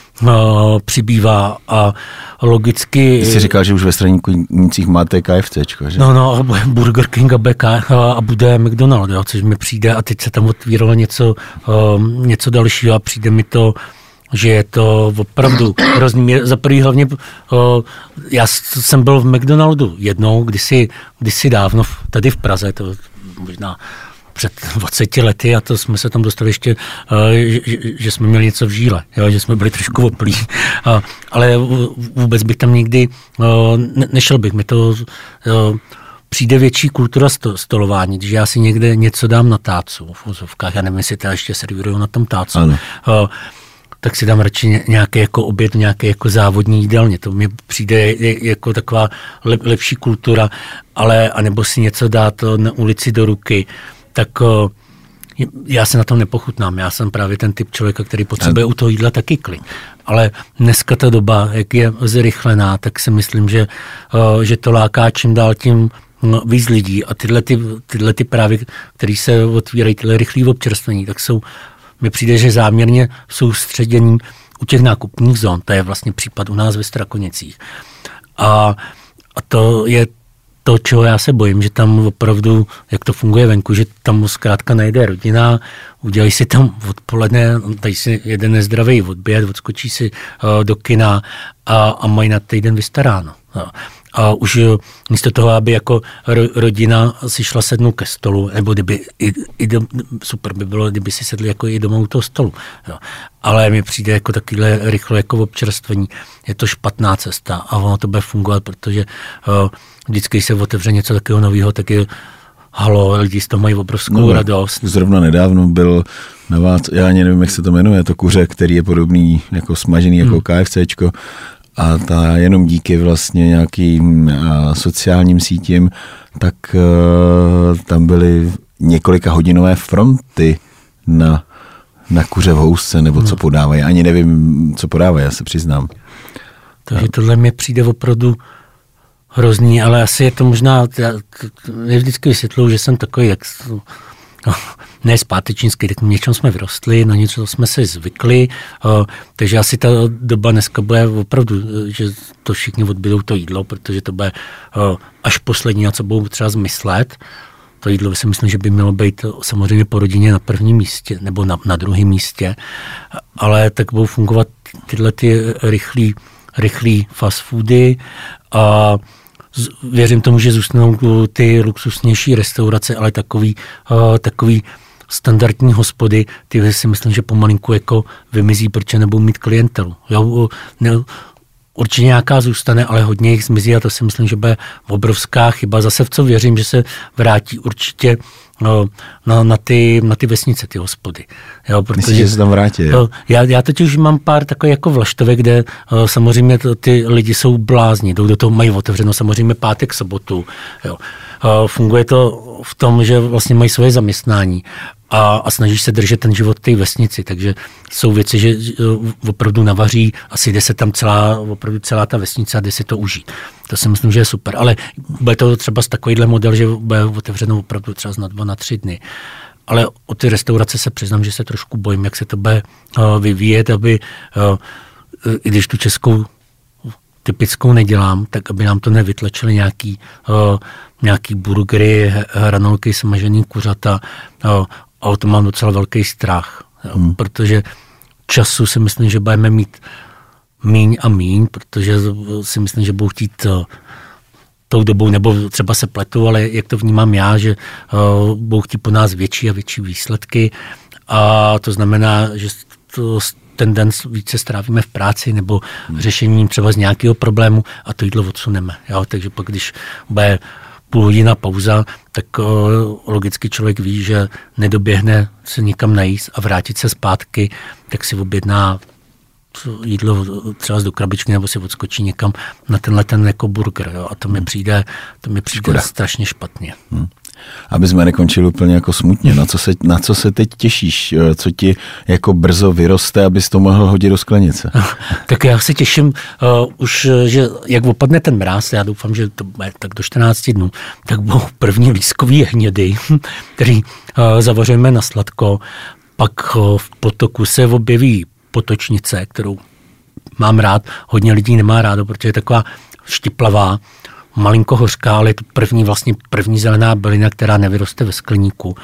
C: přibývá a logicky...
B: Ty jsi říkal, že už ve stranících máte KFC, že?
C: No, no, Burger King a BK a bude McDonald, jo, což mi přijde a teď se tam otvíralo něco, uh, něco dalšího a přijde mi to že je to opravdu hrozný. Za prvý hlavně, uh, já jsem byl v McDonaldu jednou, kdysi, kdysi dávno, tady v Praze, to možná před 20 lety a to jsme se tam dostali ještě, eh, že, že jsme měli něco v žíle, jo, že jsme byli trošku oplí. <laughs> Ale vůbec bych tam nikdy eh, ne, nešel bych. Mi to eh, přijde větší kultura stolování, když já si někde něco dám na tácu v úzovkách, já nevím, jestli to ještě servírují na tom tácu. Ano tak si dám radši nějaký jako oběd, nějaký jako závodní jídelně. To mi přijde jako taková lepší kultura, ale anebo si něco dát na ulici do ruky, tak já se na tom nepochutnám. Já jsem právě ten typ člověka, který potřebuje u toho jídla taky klid. Ale dneska ta doba, jak je zrychlená, tak si myslím, že, že to láká čím dál tím no, víc lidí a tyhle, ty, tyhle ty právě, které se otvírají, tyhle rychlé občerstvení, tak jsou, mi přijde, že záměrně soustředění u těch nákupních zón, to je vlastně případ u nás ve Strakonicích. A, a to je to, čeho já se bojím, že tam opravdu, jak to funguje venku, že tam zkrátka najde rodina, udělají si tam odpoledne, tady si jeden nezdravý odběr, odskočí si uh, do kina a, a mají na týden vystaráno. No a už eh, místo toho, aby jako rodina si šla sednout ke stolu, nebo kdyby, i, i do, super by bylo, kdyby si sedli jako i doma u toho stolu. Jo. Ale mi přijde jako takovýhle rychle jako občerstvení. Je to špatná cesta a ono to bude fungovat, protože uh, vždycky, když se otevře něco takového nového, tak je halo, lidi z toho mají obrovskou no, radost.
B: Zrovna nedávno byl na vás, já ani nevím, jak se to jmenuje, to kuře, který je podobný jako smažený jako hmm. KFCčko a ta jenom díky vlastně nějakým sociálním sítím, tak uh, tam byly několika hodinové fronty na, na kuře v housce, nebo co no. podávají. Ani nevím, co podávají, já se přiznám.
C: Takže tohle mi přijde opravdu hrozný, ale asi je to možná, já, já vždycky vysvětluju, že jsem takový, jak no, <laughs> ne zpátečnický, tak něčem jsme vyrostli, na něco jsme si zvykli, uh, takže asi ta doba dneska bude opravdu, že to všichni odbydou to jídlo, protože to bude uh, až poslední, na co budou třeba zmyslet. To jídlo si myslím, že by mělo být samozřejmě po rodině na prvním místě nebo na, na druhém místě, ale tak budou fungovat tyhle ty rychlý, rychlý fast foody a věřím tomu, že zůstanou ty luxusnější restaurace, ale takový, uh, takový standardní hospody, ty si myslím, že pomalinku jako vymizí, protože nebudou mít klientelu. Jo, ne, určitě nějaká zůstane, ale hodně jich zmizí a to si myslím, že bude obrovská chyba. Zase v co věřím, že se vrátí určitě na, na, ty, na ty vesnice, ty hospody.
B: Jo, protože, Myslíš, že se tam vrátí? Jo?
C: Já, já teď už mám pár takových jako vlaštovek, kde uh, samozřejmě to, ty lidi jsou blázni, jdou do toho, mají otevřeno samozřejmě pátek, sobotu. Jo. Uh, funguje to v tom, že vlastně mají svoje zaměstnání a, a snažíš se držet ten život té vesnici, takže jsou věci, že opravdu navaří, asi jde se tam celá, opravdu celá ta vesnice a jde si to užít. To si myslím, že je super, ale bude to třeba z takovýhle model, že bude otevřeno opravdu třeba na dva, na tři dny. Ale o ty restaurace se přiznám, že se trošku bojím, jak se to bude uh, vyvíjet, aby uh, i když tu českou typickou nedělám, tak aby nám to nevytlačili nějaký, uh, nějaký burgery, hranolky, smažený kuřata. Uh, a o to mám docela velký strach, jo, hmm. protože času si myslím, že budeme mít míň a míň, protože si myslím, že budou chtít uh, tou dobou, nebo třeba se pletu, ale jak to vnímám já, že uh, budou chtít po nás větší a větší výsledky a to znamená, že to, ten den více strávíme v práci nebo hmm. řešením třeba z nějakého problému a to jídlo odsuneme. Jo? Takže pak, když bude půl hodina pauza, tak uh, logicky člověk ví, že nedoběhne se nikam najíst a vrátit se zpátky, tak si objedná jídlo třeba z do krabičky nebo si odskočí někam na tenhle ten jako burger. Jo? A to mi přijde, to mi přijde Škoda. strašně špatně. Hmm
B: aby jsme nekončili úplně jako smutně. Na co, se, na co se teď těšíš? Eh, co ti jako brzo vyroste, abys to mohl hodit do sklenice? <laughs>
C: tak já se těším uh, už, že jak opadne ten mráz, já doufám, že to bude tak do 14 dnů, tak budou první lískový hnědy, <laughs> který uh, zavařujeme na sladko, pak uh, v potoku se objeví potočnice, kterou mám rád, hodně lidí nemá rádo, protože je taková štiplavá, malinko hořká, ale je to první, vlastně první zelená bylina, která nevyroste ve skleníku.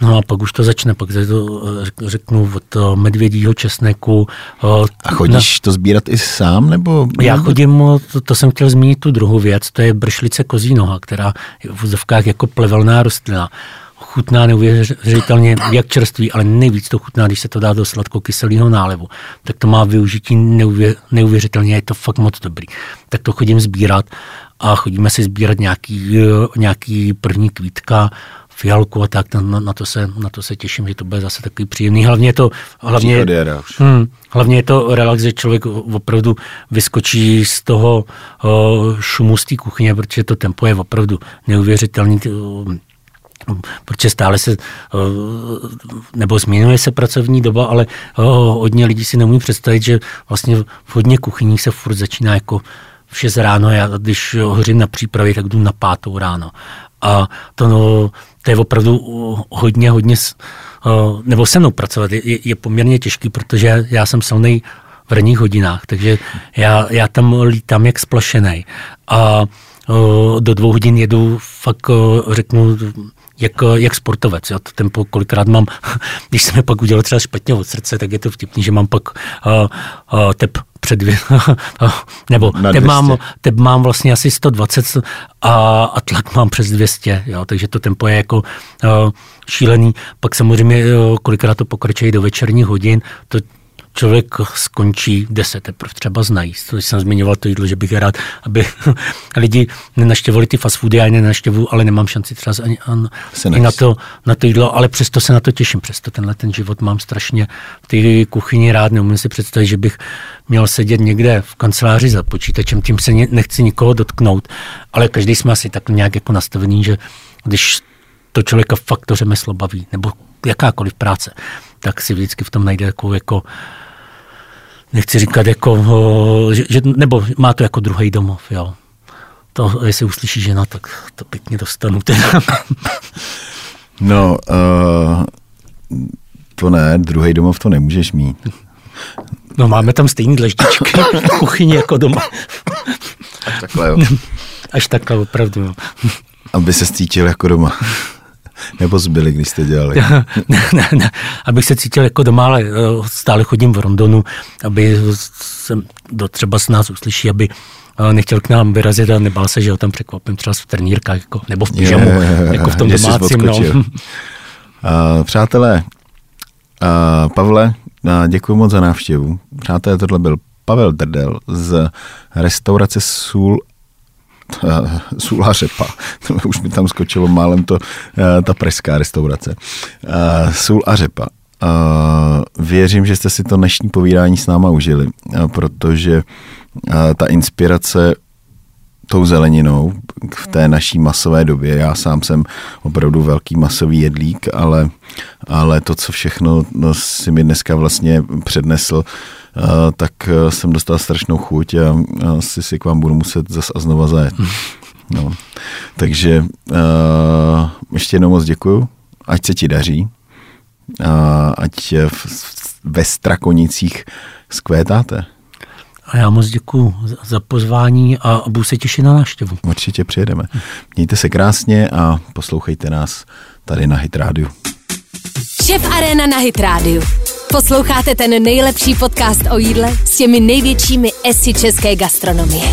C: No a pak už to začne, pak to řeknu od medvědího česneku.
B: A chodíš na... to sbírat i sám? nebo?
C: Já chodím, to, to jsem chtěl zmínit tu druhou věc, to je bršlice kozí noha, která je v vozovkách jako plevelná rostlina. Chutná neuvěřitelně, jak čerství, ale nejvíc to chutná, když se to dá do sladkokyselého nálevu. Tak to má využití neuvě, neuvěřitelně, je to fakt moc dobrý. Tak to chodím sbírat a chodíme si sbírat nějaký, nějaký první kvítka fialku a tak, na, na, to se, na to se těším, že to bude zase takový příjemný. Hlavně je to, hlavně, hm, hlavně je to relax, že člověk opravdu vyskočí z toho uh, šumu z té kuchyně, protože to tempo je opravdu neuvěřitelný. Uh, protože stále se, nebo změnuje se pracovní doba, ale hodně lidí si nemůže představit, že vlastně v hodně kuchyních se furt začíná jako v 6 ráno, já když hořím na přípravě, tak jdu na pátou ráno. A to, no, to je opravdu hodně, hodně, nebo se mnou pracovat je, je poměrně těžký, protože já jsem silný v ranních hodinách, takže já, já tam lítám jak splašený. A do dvou hodin jedu fakt, řeknu, jak, jak sportovec. Já to tempo kolikrát mám, <laughs> když jsem pak udělal třeba špatně od srdce, tak je to vtipný, že mám pak uh, uh, tep před dvě, <laughs> nebo tep mám, tep mám vlastně asi 120 a, a tlak mám přes 200, jo, takže to tempo je jako uh, šílený. Pak samozřejmě uh, kolikrát to pokračuje do večerních hodin, to člověk skončí, kde se teprve třeba znají. To jsem zmiňoval to jídlo, že bych rád, aby <laughs> lidi nenaštěvovali ty fast foody, já je ale nemám šanci třeba ani, ani na, to, na to jídlo, ale přesto se na to těším, přesto tenhle ten život mám strašně v té kuchyni rád, neumím si představit, že bych měl sedět někde v kanceláři za počítačem, tím se nechci nikoho dotknout, ale každý jsme asi tak nějak jako nastavený, že když to člověka fakt to řemeslo baví, nebo jakákoliv práce, tak si vždycky v tom najde jako, jako nechci říkat jako, že, nebo má to jako druhý domov, jo. To, jestli uslyší žena, tak to pěkně dostanu. <laughs>
B: no, uh, to ne, druhý domov to nemůžeš mít.
C: No máme tam stejný dleždičky <laughs> v kuchyni jako doma.
B: Až takhle, jo.
C: Až takhle, opravdu, jo.
B: Aby se cítil jako doma. Nebo zbyli, když jste dělali?
C: ne, ne, ne, abych se cítil jako doma, ale eh, stále chodím v Rondonu, aby jsem, do třeba s nás uslyší, aby eh, nechtěl k nám vyrazit a nebál se, že ho tam překvapím třeba v trenírkách jako, nebo v pyžamu, je, jako v tom domácím. No. Uh,
B: přátelé, uh, Pavle, uh, děkuji moc za návštěvu. Přátelé, tohle byl Pavel Drdel z restaurace Sůl Sula řepa. Už mi tam skočilo málem to, eh, ta preská restaurace. Eh, sůl a řepa. Eh, věřím, že jste si to dnešní povídání s náma užili, protože ta inspirace tou zeleninou v té naší masové době. Já sám jsem opravdu velký masový jedlík, ale, ale to, co všechno no, si mi dneska vlastně přednesl, tak jsem dostal strašnou chuť a asi si k vám budu muset zase a znova zajet. No. Takže ještě jednou moc děkuju, ať se ti daří, ať ve Strakonicích skvétáte.
C: A já moc děkuji za pozvání a budu se těšit na návštěvu.
B: Určitě přijedeme. Mějte se krásně a poslouchejte nás tady na Hit Radio.
A: Šef Arena na Hit Radio. Posloucháte ten nejlepší podcast o jídle s těmi největšími esy české gastronomie.